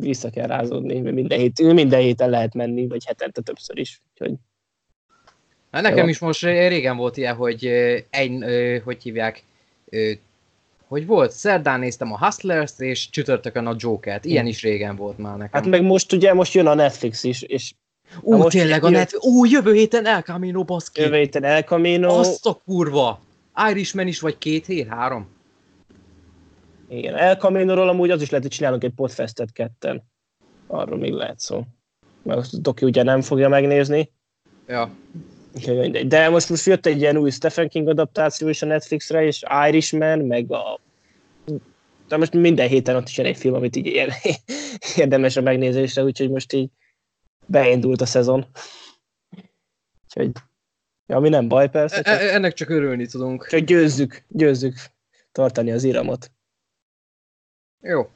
vissza kell rázódni, mert minden, hét, minden héten lehet menni, vagy hetente többször is. Úgyhogy... Hát nekem Jó. is most régen volt ilyen, hogy egy, hogy hívják, hogy volt, szerdán néztem a hustlers és csütörtökön a Joker-t. Ilyen is régen volt már nekem. Hát meg most ugye, most jön a Netflix is, és Ú, most tényleg a Netflix, ú, jövő héten El Camino, baszki. Jövő héten El Camino. Azt a kurva. Irishman is vagy két hét, három? Igen, El Camino-ról amúgy az is lehet, hogy csinálunk egy podfestet ketten. Arról még lehet szó. Mert azt Doki ugye nem fogja megnézni. Ja. De most, most jött egy ilyen új Stephen King adaptáció is a Netflixre, és Irishman, meg a... De most minden héten ott is egy film, amit így [LAUGHS] érdemes a megnézésre, úgyhogy most így beindult a szezon. Úgyhogy Ja, ami nem baj persze. E, csak... Ennek csak örülni tudunk. Csak győzzük, győzzük tartani az iramot. Jó.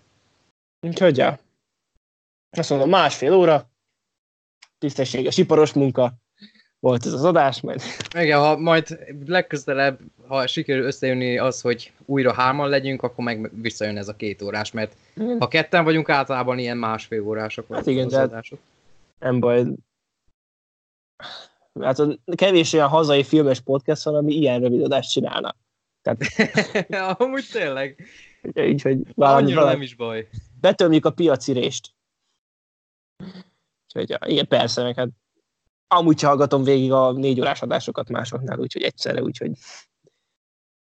Úgyhogy ja. Azt mondom, másfél óra, tisztességes iparos munka, volt ez az adás, majd... Igen, ha majd legközelebb, ha sikerül összejönni az, hogy újra hárman legyünk, akkor meg visszajön ez a két órás, mert igen. ha ketten vagyunk, általában ilyen másfél órások hát igen, az adások. Nem baj, hát kevés olyan hazai filmes podcast van, ami ilyen rövid adást csinálna. Tehát... [LAUGHS] Amúgy tényleg. Így, hogy valami, valami, nem is baj. Betömjük a piaci rést. Úgyhogy, igen, persze, meg hát amúgy hallgatom végig a négy órás adásokat másoknál, úgyhogy egyszerre, úgyhogy...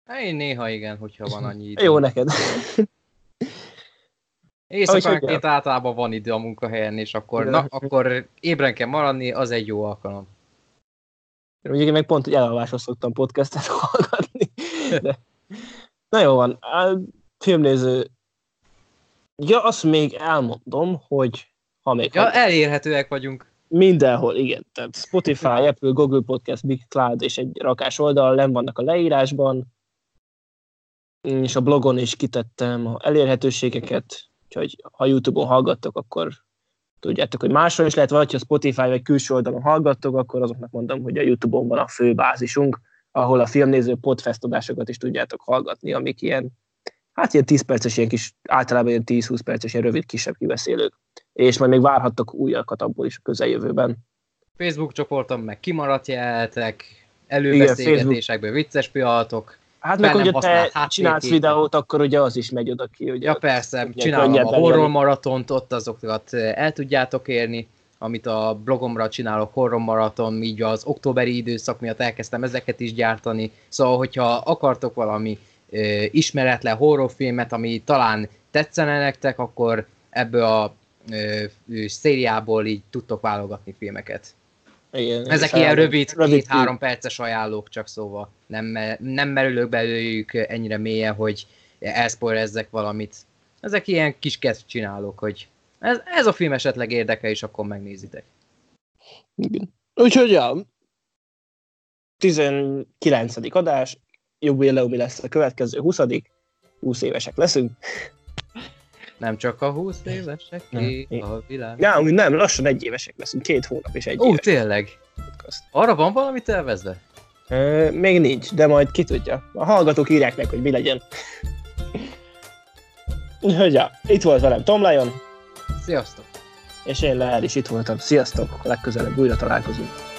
Hát én néha igen, hogyha van annyi idő. Jó neked. [LAUGHS] Éjszakánként általában van idő a munkahelyen, és akkor, na, akkor ébren kell maradni, az egy jó alkalom. Ugye meg pont, elalvásra szoktam podcastet [LAUGHS] hallgatni. De... Na jó van, a filmnéző. Ja, azt még elmondom, hogy ha még... Ja, ha... elérhetőek vagyunk. Mindenhol, igen. Tehát Spotify, [LAUGHS] Apple, Google Podcast, Big Cloud és egy rakás oldal, nem vannak a leírásban, és a blogon is kitettem a elérhetőségeket, úgyhogy ha YouTube-on hallgattok, akkor tudjátok, hogy máshol is lehet, vagy ha Spotify vagy külső oldalon hallgattok, akkor azoknak mondom, hogy a YouTube-on van a fő bázisunk, ahol a filmnéző podcast adásokat is tudjátok hallgatni, amik ilyen, hát ilyen 10 perces, ilyen kis, általában ilyen 10-20 perces, ilyen rövid, kisebb kibeszélők. És majd még várhattok újakat abból is a közeljövőben. Facebook csoporton meg kimaradt jeltek, előbeszélgetésekből vicces pillanatok, Hát meg, hogy te csinálsz videót, akkor ugye az is megy oda ki. Ugye ja persze, csinálom a horror maratont, ott azokat el tudjátok érni, amit a blogomra csinálok, horror maraton, így az októberi időszak miatt elkezdtem ezeket is gyártani. Szóval, hogyha akartok valami ö, ismeretlen horrorfilmet, ami talán tetszene nektek, akkor ebből a ö, ö, szériából így tudtok válogatni filmeket. Igen, Ezek ilyen rövid, rövid két-három perces ajánlók csak szóval. Nem, nem merülök belőlük ennyire mélyen, hogy elszpoilezzek valamit. Ezek ilyen kis kezd csinálók, hogy ez, ez a film esetleg érdekel, és akkor megnézitek. Igen. Úgyhogy ja, 19. adás, jubileumi lesz a következő 20 20 évesek leszünk. Nem csak a 20 évesek a világ. Ja, nem, lassan egy évesek leszünk, két hónap és egy Ó, tényleg? Arra van valami tervezve? E, még nincs, de majd ki tudja. A hallgatók írják meg, hogy mi legyen. Hogy ja, itt volt velem Tom Lion. Sziasztok! És én Lehel is itt voltam. Sziasztok! Legközelebb újra találkozunk.